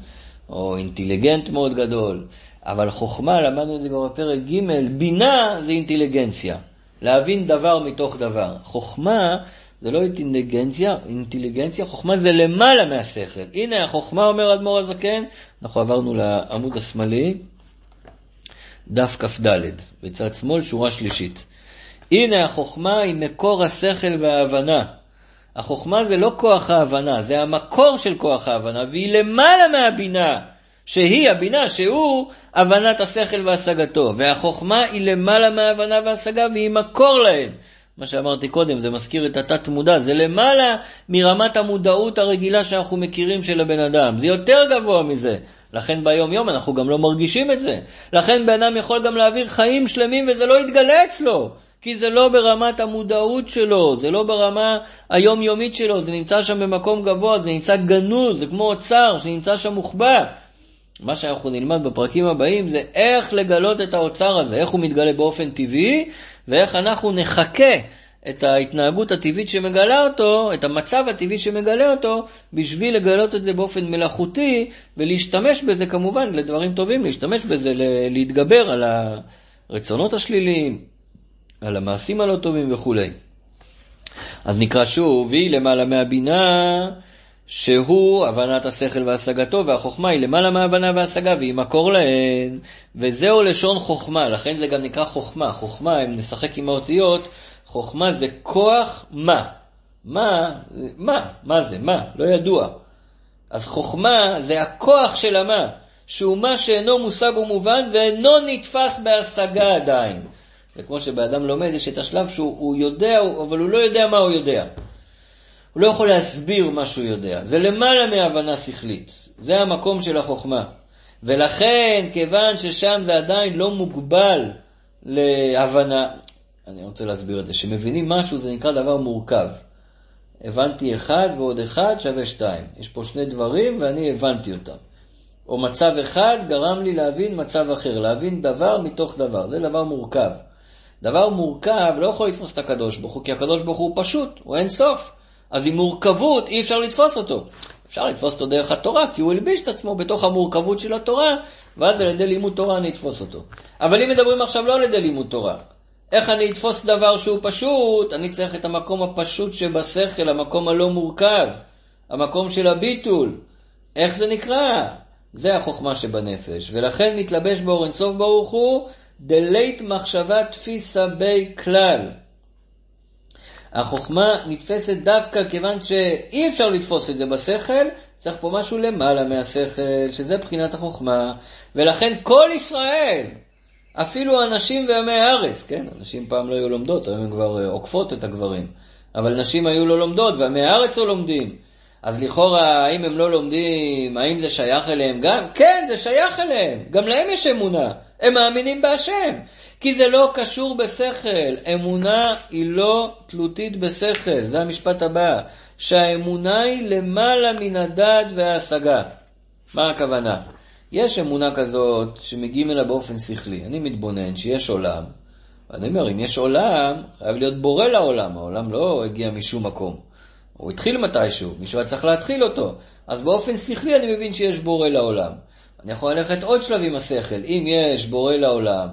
או אינטליגנט מאוד גדול. אבל חוכמה, למדנו את זה כבר בפרק ג', בינה זה אינטליגנציה. להבין דבר מתוך דבר. חוכמה זה לא אינטליגנציה, אינטליגנציה, חוכמה זה למעלה מהשכל. הנה החוכמה, אומר אדמו"ר הזקן, אנחנו עברנו לעמוד השמאלי, דף כ"ד, בצד שמאל, שורה שלישית. הנה החוכמה היא מקור השכל וההבנה. החוכמה זה לא כוח ההבנה, זה המקור של כוח ההבנה, והיא למעלה מהבינה, שהיא הבינה, שהוא הבנת השכל והשגתו. והחוכמה היא למעלה מההבנה וההשגה, והיא מקור להן. מה שאמרתי קודם, זה מזכיר את התת-מודע, זה למעלה מרמת המודעות הרגילה שאנחנו מכירים של הבן אדם, זה יותר גבוה מזה. לכן ביום יום אנחנו גם לא מרגישים את זה. לכן בן אדם יכול גם להעביר חיים שלמים וזה לא יתגלה אצלו. כי זה לא ברמת המודעות שלו, זה לא ברמה היומיומית שלו, זה נמצא שם במקום גבוה, זה נמצא גנוז, זה כמו אוצר שנמצא שם מוחבא. מה שאנחנו נלמד בפרקים הבאים זה איך לגלות את האוצר הזה, איך הוא מתגלה באופן טבעי, ואיך אנחנו נחכה את ההתנהגות הטבעית שמגלה אותו, את המצב הטבעי שמגלה אותו, בשביל לגלות את זה באופן מלאכותי, ולהשתמש בזה כמובן לדברים טובים, להשתמש בזה להתגבר על הרצונות השליליים, על המעשים הלא טובים וכולי. אז נקרא שוב, והיא למעלה מהבינה, שהוא הבנת השכל והשגתו, והחוכמה היא למעלה מההבנה וההשגה, והיא מקור להן, וזהו לשון חוכמה, לכן זה גם נקרא חוכמה. חוכמה, אם נשחק עם האותיות, חוכמה זה כוח מה. מה, מה, מה זה, מה, לא ידוע. אז חוכמה זה הכוח של המה, שהוא מה שאינו מושג ומובן ואינו נתפס בהשגה עדיין. זה כמו שבאדם לומד, יש את השלב שהוא יודע, אבל הוא לא יודע מה הוא יודע. הוא לא יכול להסביר מה שהוא יודע. זה למעלה מהבנה שכלית. זה המקום של החוכמה. ולכן, כיוון ששם זה עדיין לא מוגבל להבנה, אני רוצה להסביר את זה, שמבינים משהו זה נקרא דבר מורכב. הבנתי אחד ועוד אחד שווה שתיים. יש פה שני דברים ואני הבנתי אותם. או מצב אחד גרם לי להבין מצב אחר, להבין דבר מתוך דבר. זה דבר מורכב. דבר מורכב לא יכול לתפוס את הקדוש ברוך הוא, כי הקדוש ברוך הוא פשוט, הוא אין סוף. אז עם מורכבות אי אפשר לתפוס אותו. אפשר לתפוס אותו דרך התורה, כי הוא הלביש את עצמו בתוך המורכבות של התורה, ואז על ידי לימוד תורה אני אתפוס אותו. אבל אם מדברים עכשיו לא על ידי לימוד תורה, איך אני אתפוס דבר שהוא פשוט? אני צריך את המקום הפשוט שבשכל, המקום הלא מורכב, המקום של הביטול. איך זה נקרא? זה החוכמה שבנפש, ולכן מתלבש באור אינסוף ברוך הוא, דלית מחשבה תפיסה בי כלל. החוכמה נתפסת דווקא כיוון שאי אפשר לתפוס את זה בשכל, צריך פה משהו למעלה מהשכל, שזה בחינת החוכמה, ולכן כל ישראל, אפילו הנשים ועמי הארץ, כן, הנשים פעם לא היו לומדות, היום הן כבר אה, עוקפות את הגברים, אבל נשים היו לא לומדות ועמי הארץ לא לומדים. אז לכאורה, האם הם לא לומדים, האם זה שייך אליהם גם? כן, זה שייך אליהם, גם להם יש אמונה, הם מאמינים בהשם. כי זה לא קשור בשכל. אמונה היא לא תלותית בשכל, זה המשפט הבא. שהאמונה היא למעלה מן הדעת וההשגה. מה הכוונה? יש אמונה כזאת שמגיעים אליה באופן שכלי. אני מתבונן שיש עולם, ואני אומר, אם יש עולם, חייב להיות בורא לעולם. העולם לא הגיע משום מקום. הוא התחיל מתישהו, מישהו היה צריך להתחיל אותו. אז באופן שכלי אני מבין שיש בורא לעולם. אני יכול ללכת עוד שלב עם השכל. אם יש בורא לעולם,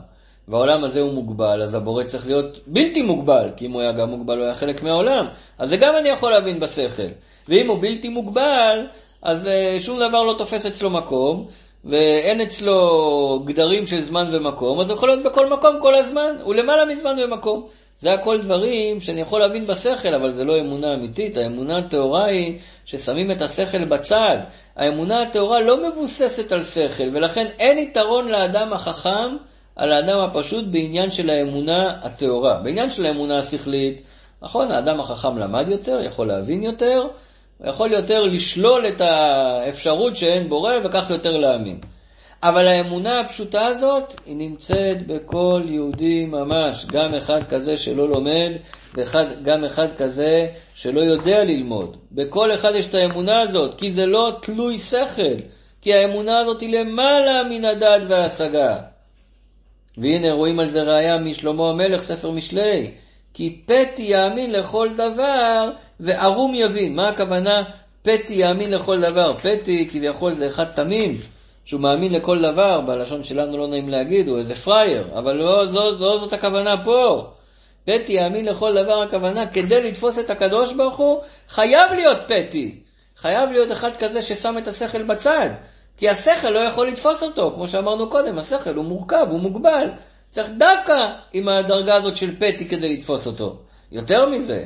והעולם הזה הוא מוגבל, אז הבורא צריך להיות בלתי מוגבל, כי אם הוא היה גם מוגבל, הוא היה חלק מהעולם. אז זה גם אני יכול להבין בשכל. ואם הוא בלתי מוגבל, אז uh, שום דבר לא תופס אצלו מקום, ואין אצלו גדרים של זמן ומקום, אז הוא יכול להיות בכל מקום כל הזמן, הוא למעלה מזמן ומקום. זה הכל דברים שאני יכול להבין בשכל, אבל זה לא אמונה אמיתית. האמונה הטהורה היא ששמים את השכל בצד. האמונה הטהורה לא מבוססת על שכל, ולכן אין יתרון לאדם החכם על האדם הפשוט בעניין של האמונה הטהורה. בעניין של האמונה השכלית, נכון, האדם החכם למד יותר, יכול להבין יותר, יכול יותר לשלול את האפשרות שאין בורא וכך יותר להאמין. אבל האמונה הפשוטה הזאת, היא נמצאת בכל יהודי ממש. גם אחד כזה שלא לומד, וגם אחד כזה שלא יודע ללמוד. בכל אחד יש את האמונה הזאת, כי זה לא תלוי שכל. כי האמונה הזאת היא למעלה מן הדעת וההשגה. והנה רואים על זה ראיה משלמה המלך, ספר משלי. כי פתי יאמין לכל דבר וערום יבין. מה הכוונה פתי יאמין לכל דבר? פתי כביכול זה אחד תמים, שהוא מאמין לכל דבר, בלשון שלנו לא נעים להגיד, הוא איזה פראייר, אבל לא, זו, זו זאת הכוונה פה. פתי יאמין לכל דבר הכוונה, כדי לתפוס את הקדוש ברוך הוא, חייב להיות פתי. חייב להיות אחד כזה ששם את השכל בצד. כי השכל לא יכול לתפוס אותו, כמו שאמרנו קודם, השכל הוא מורכב, הוא מוגבל. צריך דווקא עם הדרגה הזאת של פתי כדי לתפוס אותו. יותר מזה,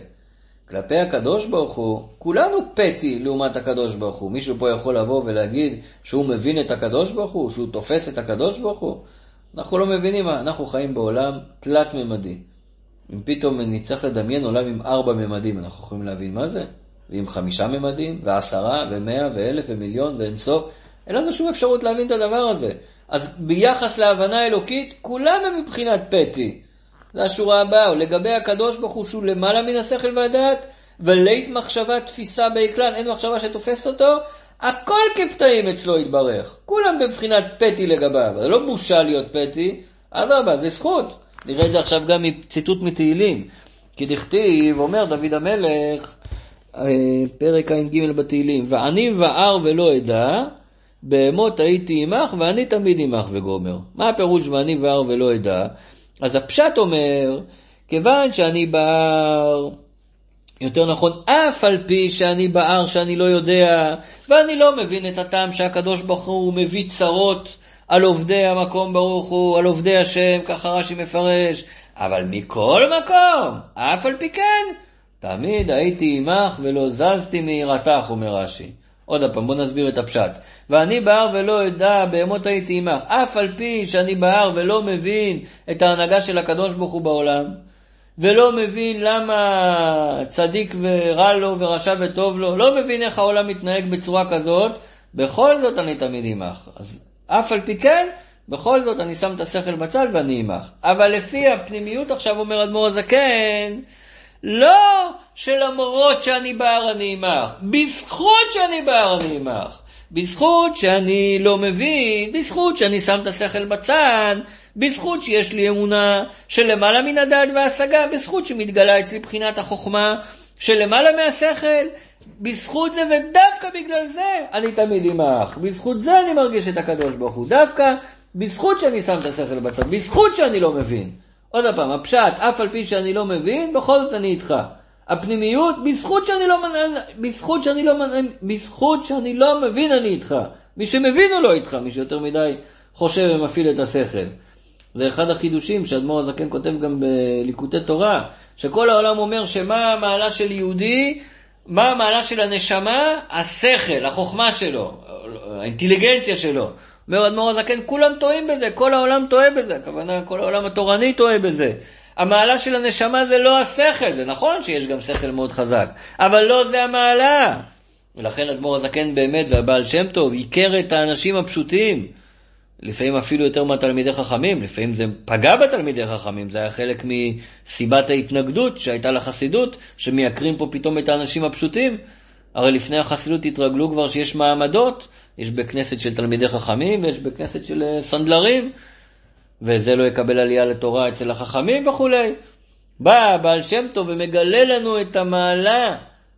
כלפי הקדוש ברוך הוא, כולנו פתי לעומת הקדוש ברוך הוא. מישהו פה יכול לבוא ולהגיד שהוא מבין את הקדוש ברוך הוא, שהוא תופס את הקדוש ברוך הוא? אנחנו לא מבינים, אנחנו חיים בעולם תלת-ממדי. אם פתאום נצטרך לדמיין עולם עם ארבע ממדים, אנחנו יכולים להבין מה זה? ועם חמישה ממדים, ועשרה, ומאה, ואלף, ומיליון, ואין סוף. אין לנו שום אפשרות להבין את הדבר הזה. אז ביחס להבנה אלוקית, כולם הם מבחינת פתי. זה השורה הבאה, לגבי הקדוש ברוך הוא שהוא למעלה מן השכל והדעת, ולית מחשבה תפיסה בעקלן, אין מחשבה שתופסת אותו, הכל כפתאים אצלו יתברך. כולם בבחינת פתי לגביו. זה לא בושה להיות פתי, אדרבה, זה זכות. נראה את זה עכשיו גם מציטוט מתהילים. כי דכתיב, אומר דוד המלך, אה, פרק ע"ג בתהילים, ועני וער ולא אדע, בהמות הייתי עמך ואני תמיד עמך וגומר. מה הפירוש ואני וער ולא אדע? אז הפשט אומר, כיוון שאני בער, יותר נכון, אף על פי שאני בער שאני לא יודע, ואני לא מבין את הטעם שהקדוש ברוך הוא מביא צרות על עובדי המקום ברוך הוא, על עובדי השם, ככה רש"י מפרש, אבל מכל מקום, אף על פי כן, תמיד הייתי עמך ולא זזתי מיראתך, אומר רש"י. עוד פעם, בואו נסביר את הפשט. ואני בהר ולא אדע, בהמות הייתי עמך. אף על פי שאני בהר ולא מבין את ההנהגה של הקדוש ברוך הוא בעולם, ולא מבין למה צדיק ורע לו ורשע וטוב לו, לא מבין איך העולם מתנהג בצורה כזאת, בכל זאת אני תמיד עמך. אז אף על פי כן, בכל זאת אני שם את השכל בצד ואני עמך. אבל לפי הפנימיות עכשיו אומר אדמו"ר הזקן, לא שלמרות שאני בהר אני עמך, בזכות שאני בהר אני עמך, בזכות שאני לא מבין, בזכות שאני שם את השכל בצד, בזכות שיש לי אמונה שלמעלה מן הדעת וההשגה, בזכות שמתגלה אצלי בחינת החוכמה שלמעלה מהשכל, בזכות זה ודווקא בגלל זה אני תמיד עמך, בזכות זה אני מרגיש את הקדוש ברוך הוא, דווקא בזכות שאני שם את השכל בצד, בזכות שאני לא מבין. עוד פעם, הפשט, אף על פי שאני לא מבין, בכל זאת אני איתך. הפנימיות, בזכות שאני לא, בזכות שאני לא, בזכות שאני לא מבין אני איתך. מי שמבין הוא לא איתך, מי שיותר מדי חושב ומפעיל את השכל. זה אחד החידושים שאדמו"ר הזקן כותב גם בליקוטי תורה, שכל העולם אומר שמה המעלה של יהודי, מה המעלה של הנשמה? השכל, החוכמה שלו, האינטליגנציה שלו. אומר אדמו"ר הזקן, כולם טועים בזה, כל העולם טועה בזה, הכוונה כל העולם התורני טועה בזה. המעלה של הנשמה זה לא השכל, זה נכון שיש גם שכל מאוד חזק, אבל לא זה המעלה. ולכן אדמו"ר הזקן באמת והבעל שם טוב הכר את האנשים הפשוטים. לפעמים אפילו יותר מהתלמידי חכמים, לפעמים זה פגע בתלמידי חכמים, זה היה חלק מסיבת ההתנגדות שהייתה לחסידות, שמייקרים פה פתאום את האנשים הפשוטים. הרי לפני החסידות התרגלו כבר שיש מעמדות, יש בכנסת של תלמידי חכמים ויש בכנסת של אה, סנדלרים, וזה לא יקבל עלייה לתורה אצל החכמים וכולי. בא הבעל שם טוב ומגלה לנו את המעלה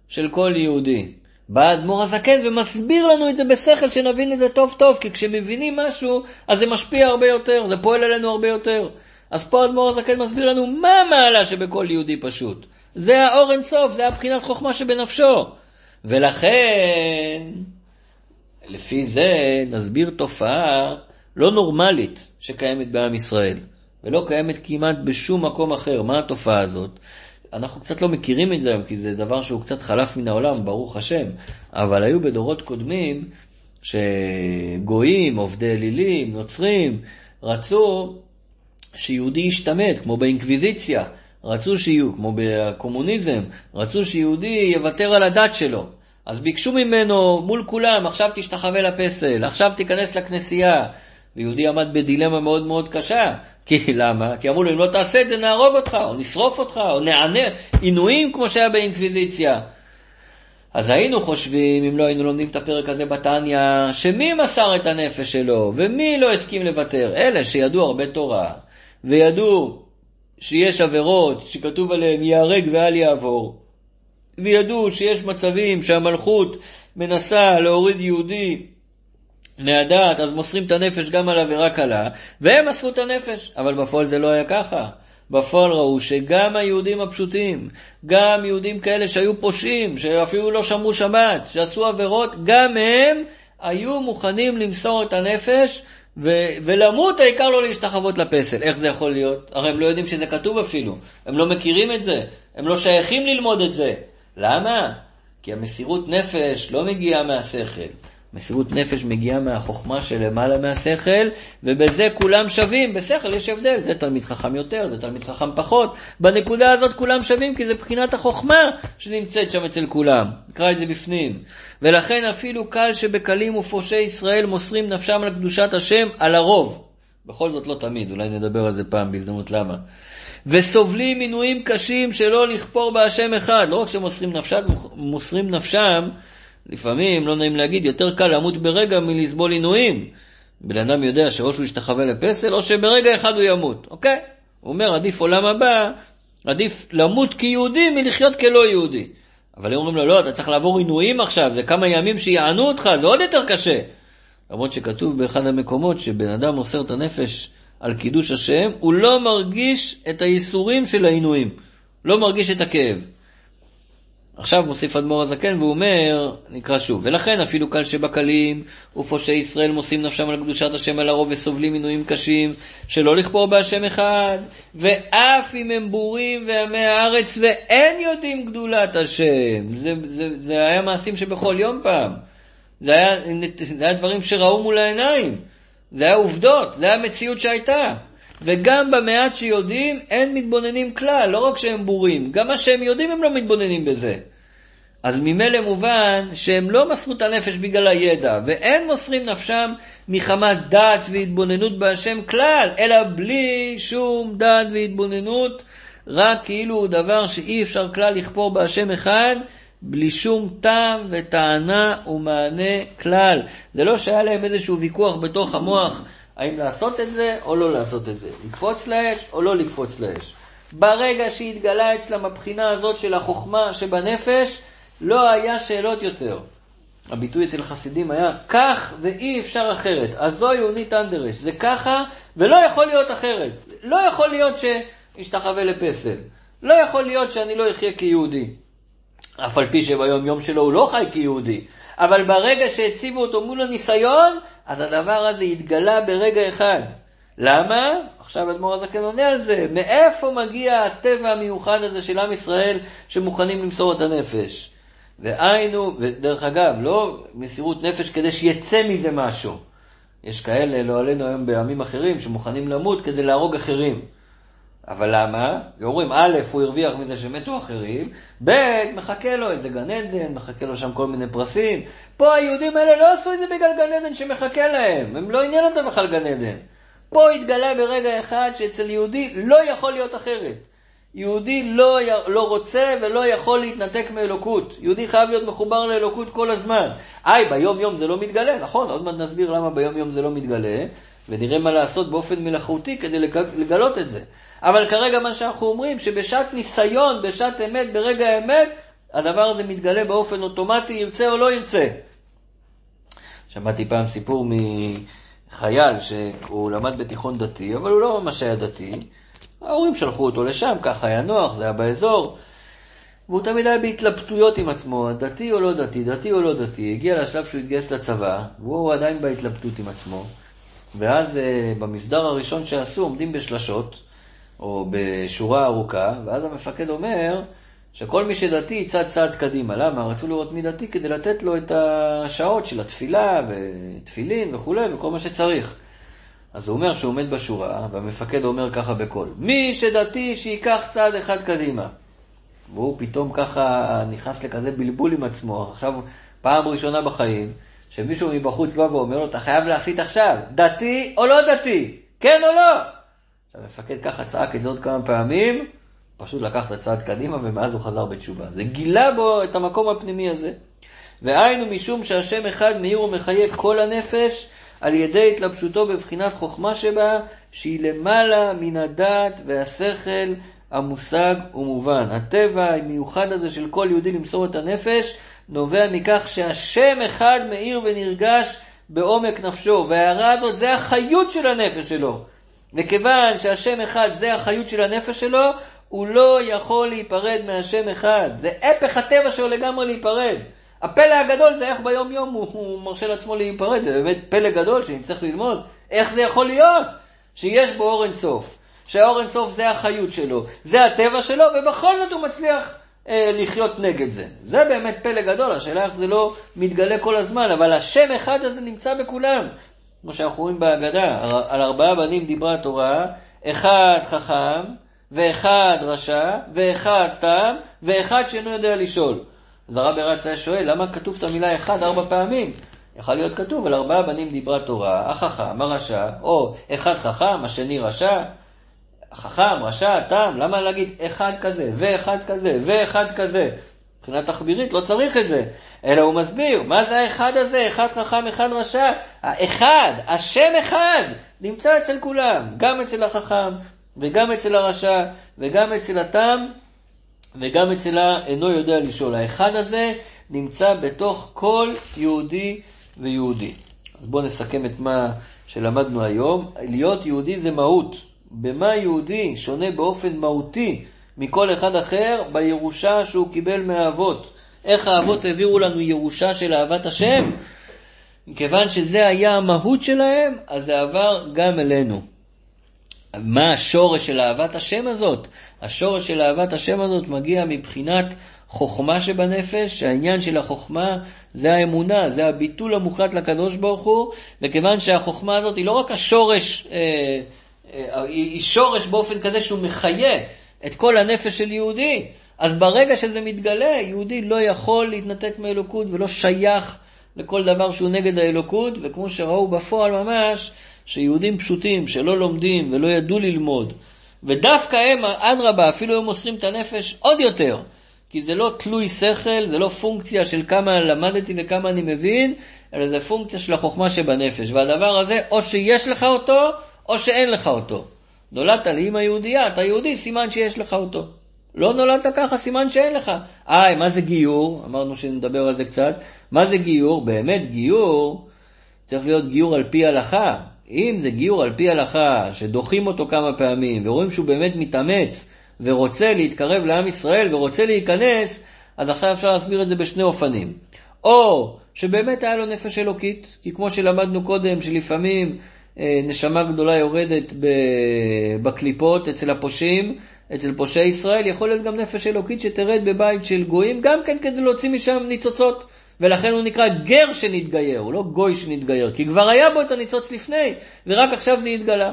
של כל יהודי. בא האדמו"ר הזקן ומסביר לנו את זה בשכל, שנבין את זה טוב טוב, כי כשמבינים משהו, אז זה משפיע הרבה יותר, זה פועל עלינו הרבה יותר. אז פה האדמו"ר הזקן מסביר לנו מה המעלה שבכל יהודי פשוט. זה האור אינסוף, זה הבחינת חוכמה שבנפשו. ולכן, לפי זה נסביר תופעה לא נורמלית שקיימת בעם ישראל, ולא קיימת כמעט בשום מקום אחר. מה התופעה הזאת? אנחנו קצת לא מכירים את זה היום, כי זה דבר שהוא קצת חלף מן העולם, ברוך השם, אבל היו בדורות קודמים שגויים, עובדי אלילים, נוצרים, רצו שיהודי ישתמט, כמו באינקוויזיציה, רצו שיהיו, כמו בקומוניזם, רצו שיהודי יוותר על הדת שלו. אז ביקשו ממנו מול כולם, עכשיו תשתחווה לפסל, עכשיו תיכנס לכנסייה. ויהודי עמד בדילמה מאוד מאוד קשה. כי *laughs* למה? כי אמרו לו, אם לא תעשה את זה, נהרוג אותך, או נשרוף אותך, או נענה, עינויים כמו שהיה באינקוויזיציה. אז היינו חושבים, אם לא היינו לומדים את הפרק הזה בתניא, שמי מסר את הנפש שלו, ומי לא הסכים לוותר? אלה שידעו הרבה תורה, וידעו שיש עבירות שכתוב עליהן ייהרג ואל יעבור, וידעו שיש מצבים שהמלכות מנסה להוריד יהודי מהדעת, אז מוסרים את הנפש גם על עבירה קלה, והם מסרו את הנפש. אבל בפועל זה לא היה ככה. בפועל ראו שגם היהודים הפשוטים, גם יהודים כאלה שהיו פושעים, שאפילו לא שמרו שבת, שעשו עבירות, גם הם היו מוכנים למסור את הנפש ו- ולמות, העיקר לא להשתחוות לפסל. איך זה יכול להיות? הרי הם לא יודעים שזה כתוב אפילו, הם לא מכירים את זה, הם לא שייכים ללמוד את זה. למה? כי המסירות נפש לא מגיעה מהשכל. מסירות נפש מגיעה מהחוכמה שלמעלה מהשכל, ובזה כולם שווים. בשכל יש הבדל, זה תלמיד חכם יותר, זה תלמיד חכם פחות. בנקודה הזאת כולם שווים, כי זה מבחינת החוכמה שנמצאת שם אצל כולם. נקרא את זה בפנים. ולכן אפילו קל שבקלים ופושעי ישראל מוסרים נפשם על קדושת השם על הרוב. בכל זאת לא תמיד, אולי נדבר על זה פעם בהזדמנות למה. וסובלים מינויים קשים שלא לכפור בהשם אחד. לא רק שמוסרים נפשם, מוסרים נפשם לפעמים, לא נעים להגיד, יותר קל למות ברגע מלסבול עינויים. בן אדם יודע שאו שהוא ישתחווה לפסל, או שברגע אחד הוא ימות, אוקיי? הוא אומר, עדיף עולם הבא, עדיף למות כיהודי מלחיות כלא יהודי. אבל הם אומרים לו, לא, אתה צריך לעבור עינויים עכשיו, זה כמה ימים שיענו אותך, זה עוד יותר קשה. למרות שכתוב באחד המקומות שבן אדם מוסר את הנפש על קידוש השם, הוא לא מרגיש את הייסורים של העינויים, לא מרגיש את הכאב. עכשיו מוסיף אדמו"ר הזקן והוא אומר, נקרא שוב, ולכן אפילו קל שבקלים ופושעי ישראל מוסים נפשם על קדושת השם על הרוב וסובלים מינויים קשים שלא לכפור בהשם אחד, ואף אם הם בורים ועמי הארץ ואין יודעים גדולת השם. זה, זה, זה היה מעשים שבכל יום פעם. זה היה, זה היה דברים שראו מול העיניים. זה היה עובדות, זה היה מציאות שהייתה. וגם במעט שיודעים, אין מתבוננים כלל, לא רק שהם בורים, גם מה שהם יודעים הם לא מתבוננים בזה. אז ממילא מובן שהם לא מסרו את הנפש בגלל הידע, ואין מוסרים נפשם מחמת דעת והתבוננות בהשם כלל, אלא בלי שום דעת והתבוננות, רק כאילו הוא דבר שאי אפשר כלל לכפור בהשם אחד, בלי שום טעם וטענה ומענה כלל. זה לא שהיה להם איזשהו ויכוח בתוך המוח האם לעשות את זה או לא לעשות את זה, לקפוץ לאש או לא לקפוץ לאש. ברגע שהתגלה אצלם הבחינה הזאת של החוכמה שבנפש, לא היה שאלות יותר. הביטוי אצל חסידים היה כך ואי אפשר אחרת. הזוי אונית אנדרש, זה ככה ולא יכול להיות אחרת. לא יכול להיות שישתחווה לפסל. לא יכול להיות שאני לא אחיה כיהודי. אף על פי שביום יום שלו הוא לא חי כיהודי. אבל ברגע שהציבו אותו מול הניסיון, אז הדבר הזה התגלה ברגע אחד. למה? עכשיו אדמו"ר הזקן עונה על זה. מאיפה מגיע הטבע המיוחד הזה של עם ישראל שמוכנים למסור את הנפש? והיינו, ודרך אגב, לא מסירות נפש כדי שיצא מזה משהו. יש כאלה, לא עלינו היום בעמים אחרים, שמוכנים למות כדי להרוג אחרים. אבל למה? אומרים, א', הוא הרוויח מזה שמתו אחרים, ב', מחכה לו איזה גן עדן, מחכה לו שם כל מיני פרסים. פה היהודים האלה לא עשו את זה בגלל גן עדן שמחכה להם, הם לא עניין אותם בכלל גן עדן. פה התגלה ברגע אחד שאצל יהודי לא יכול להיות אחרת. יהודי לא, לא רוצה ולא יכול להתנתק מאלוקות. יהודי חייב להיות מחובר לאלוקות כל הזמן. איי, ביום יום זה לא מתגלה, נכון, עוד מעט נסביר למה ביום יום זה לא מתגלה, ונראה מה לעשות באופן מלאכותי כדי לגלות את זה. אבל כרגע מה שאנחנו אומרים, שבשעת ניסיון, בשעת אמת, ברגע האמת, הדבר הזה מתגלה באופן אוטומטי, ירצה או לא ירצה. שמעתי פעם סיפור מחייל שהוא למד בתיכון דתי, אבל הוא לא ממש היה דתי. ההורים שלחו אותו לשם, ככה היה נוח, זה היה באזור. והוא תמיד היה בהתלבטויות עם עצמו, דתי או לא דתי, דתי או לא דתי. הגיע לשלב שהוא התגייס לצבא, והוא עדיין בהתלבטות עם עצמו. ואז אה, במסדר הראשון שעשו עומדים בשלשות, או בשורה ארוכה, ואז המפקד אומר שכל מי שדתי יצעד צעד קדימה. למה? רצו לראות מי דתי כדי לתת לו את השעות של התפילה ותפילין וכולי וכל מה שצריך. אז הוא אומר שהוא עומד בשורה, והמפקד אומר ככה בקול, מי שדתי שייקח צעד אחד קדימה. והוא פתאום ככה נכנס לכזה בלבול עם עצמו, עכשיו פעם ראשונה בחיים, שמישהו מבחוץ בא ואומר לו, אתה חייב להחליט עכשיו, דתי או לא דתי, כן או לא? המפקד ככה צעק את זה עוד כמה פעמים, פשוט לקח את הצעד קדימה ומאז הוא חזר בתשובה. זה גילה בו את המקום הפנימי הזה. והיינו משום שהשם אחד מאיר ומחיה כל הנפש על ידי התלבשותו בבחינת חוכמה שבה, שהיא למעלה מן הדעת והשכל המושג ומובן. הטבע המיוחד הזה של כל יהודי למסור את הנפש, נובע מכך שהשם אחד מאיר ונרגש בעומק נפשו, וההערה הזאת זה החיות של הנפש שלו. וכיוון שהשם אחד זה החיות של הנפש שלו, הוא לא יכול להיפרד מהשם אחד. זה הפך הטבע שלו לגמרי להיפרד. הפלא הגדול זה איך ביום יום הוא, הוא מרשה לעצמו להיפרד, זה באמת פלא גדול שנצטרך ללמוד. איך זה יכול להיות שיש בו אור אינסוף, שהאור אינסוף זה החיות שלו, זה הטבע שלו, ובכל זאת הוא מצליח אה, לחיות נגד זה. זה באמת פלא גדול, השאלה איך זה לא מתגלה כל הזמן, אבל השם אחד הזה נמצא בכולם. כמו שאנחנו רואים בהגדה, על ארבעה בנים דיברה התורה, אחד חכם, ואחד רשע, ואחד תם, ואחד שאינו יודע לשאול. אז הרב הרץ היה שואל, למה כתוב את המילה אחד ארבע פעמים? יכול להיות כתוב, על ארבעה בנים דיברה תורה, החכם, הרשע, או אחד חכם, השני רשע, חכם, רשע, תם, למה להגיד אחד כזה, ואחד כזה, ואחד כזה? מבחינה תחבירית לא צריך את זה, אלא הוא מסביר, מה זה האחד הזה, אחד חכם, אחד רשע? האחד, השם אחד, נמצא אצל כולם, גם אצל החכם, וגם אצל הרשע, וגם אצל התם, וגם אצל האינו יודע לשאול. האחד הזה נמצא בתוך כל יהודי ויהודי. אז בואו נסכם את מה שלמדנו היום. להיות יהודי זה מהות. במה יהודי שונה באופן מהותי מכל אחד אחר? בירושה שהוא קיבל מהאבות. איך האבות העבירו לנו ירושה של אהבת השם? מכיוון שזה היה המהות שלהם, אז זה עבר גם אלינו. מה השורש של אהבת השם הזאת? השורש של אהבת השם הזאת מגיע מבחינת חוכמה שבנפש, שהעניין של החוכמה זה האמונה, זה הביטול המוחלט לקדוש ברוך הוא, וכיוון שהחוכמה הזאת היא לא רק השורש, אה, אה, היא שורש באופן כזה שהוא מחיה את כל הנפש של יהודי, אז ברגע שזה מתגלה, יהודי לא יכול להתנתק מאלוקות ולא שייך לכל דבר שהוא נגד האלוקות, וכמו שראו בפועל ממש, שיהודים פשוטים שלא לומדים ולא ידעו ללמוד, ודווקא הם, אדרבה, אפילו הם מוסרים את הנפש עוד יותר, כי זה לא תלוי שכל, זה לא פונקציה של כמה למדתי וכמה אני מבין, אלא זה פונקציה של החוכמה שבנפש. והדבר הזה, או שיש לך אותו, או שאין לך אותו. נולדת לאמא יהודייה, אתה יהודי, סימן שיש לך אותו. לא נולדת ככה, סימן שאין לך. איי, מה זה גיור? אמרנו שנדבר על זה קצת. מה זה גיור? באמת גיור צריך להיות גיור על פי הלכה. אם זה גיור על פי הלכה, שדוחים אותו כמה פעמים, ורואים שהוא באמת מתאמץ, ורוצה להתקרב לעם ישראל, ורוצה להיכנס, אז עכשיו אפשר להסביר את זה בשני אופנים. או שבאמת היה לו נפש אלוקית, כי כמו שלמדנו קודם, שלפעמים נשמה גדולה יורדת בקליפות אצל הפושעים, אצל פושעי ישראל, יכול להיות גם נפש אלוקית שתרד בבית של גויים, גם כן כדי להוציא משם ניצוצות. ולכן הוא נקרא גר שנתגייר, הוא לא גוי שנתגייר, כי כבר היה בו את הניצוץ לפני, ורק עכשיו זה התגלה.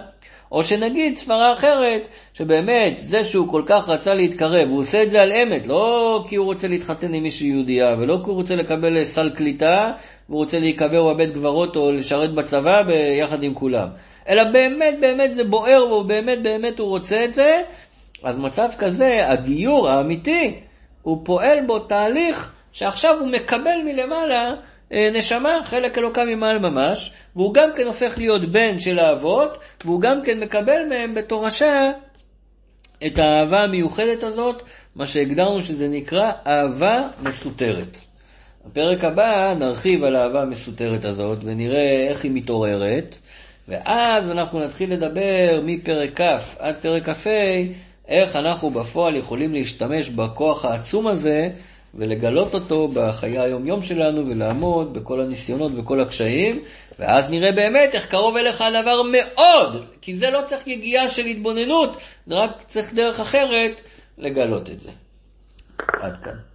או שנגיד סברה אחרת, שבאמת זה שהוא כל כך רצה להתקרב, הוא עושה את זה על אמת, לא כי הוא רוצה להתחתן עם מישהי יהודייה, ולא כי הוא רוצה לקבל סל קליטה, והוא רוצה להיקבר בבית גברות או לשרת בצבא ביחד עם כולם. אלא באמת באמת זה בוער בו, באמת באמת הוא רוצה את זה, אז מצב כזה, הגיור האמיתי, הוא פועל בו תהליך שעכשיו הוא מקבל מלמעלה נשמה, חלק אלוקה ממעל ממש, והוא גם כן הופך להיות בן של האבות, והוא גם כן מקבל מהם בתורשה את האהבה המיוחדת הזאת, מה שהגדרנו שזה נקרא אהבה מסותרת. בפרק הבא נרחיב על האהבה המסותרת הזאת ונראה איך היא מתעוררת, ואז אנחנו נתחיל לדבר מפרק כ' עד פרק כ"ה, איך אנחנו בפועל יכולים להשתמש בכוח העצום הזה ולגלות אותו בחיי היום-יום שלנו ולעמוד בכל הניסיונות וכל הקשיים, ואז נראה באמת איך קרוב אליך הדבר מאוד, כי זה לא צריך יגיעה של התבוננות, זה רק צריך דרך אחרת לגלות את זה. עד כאן.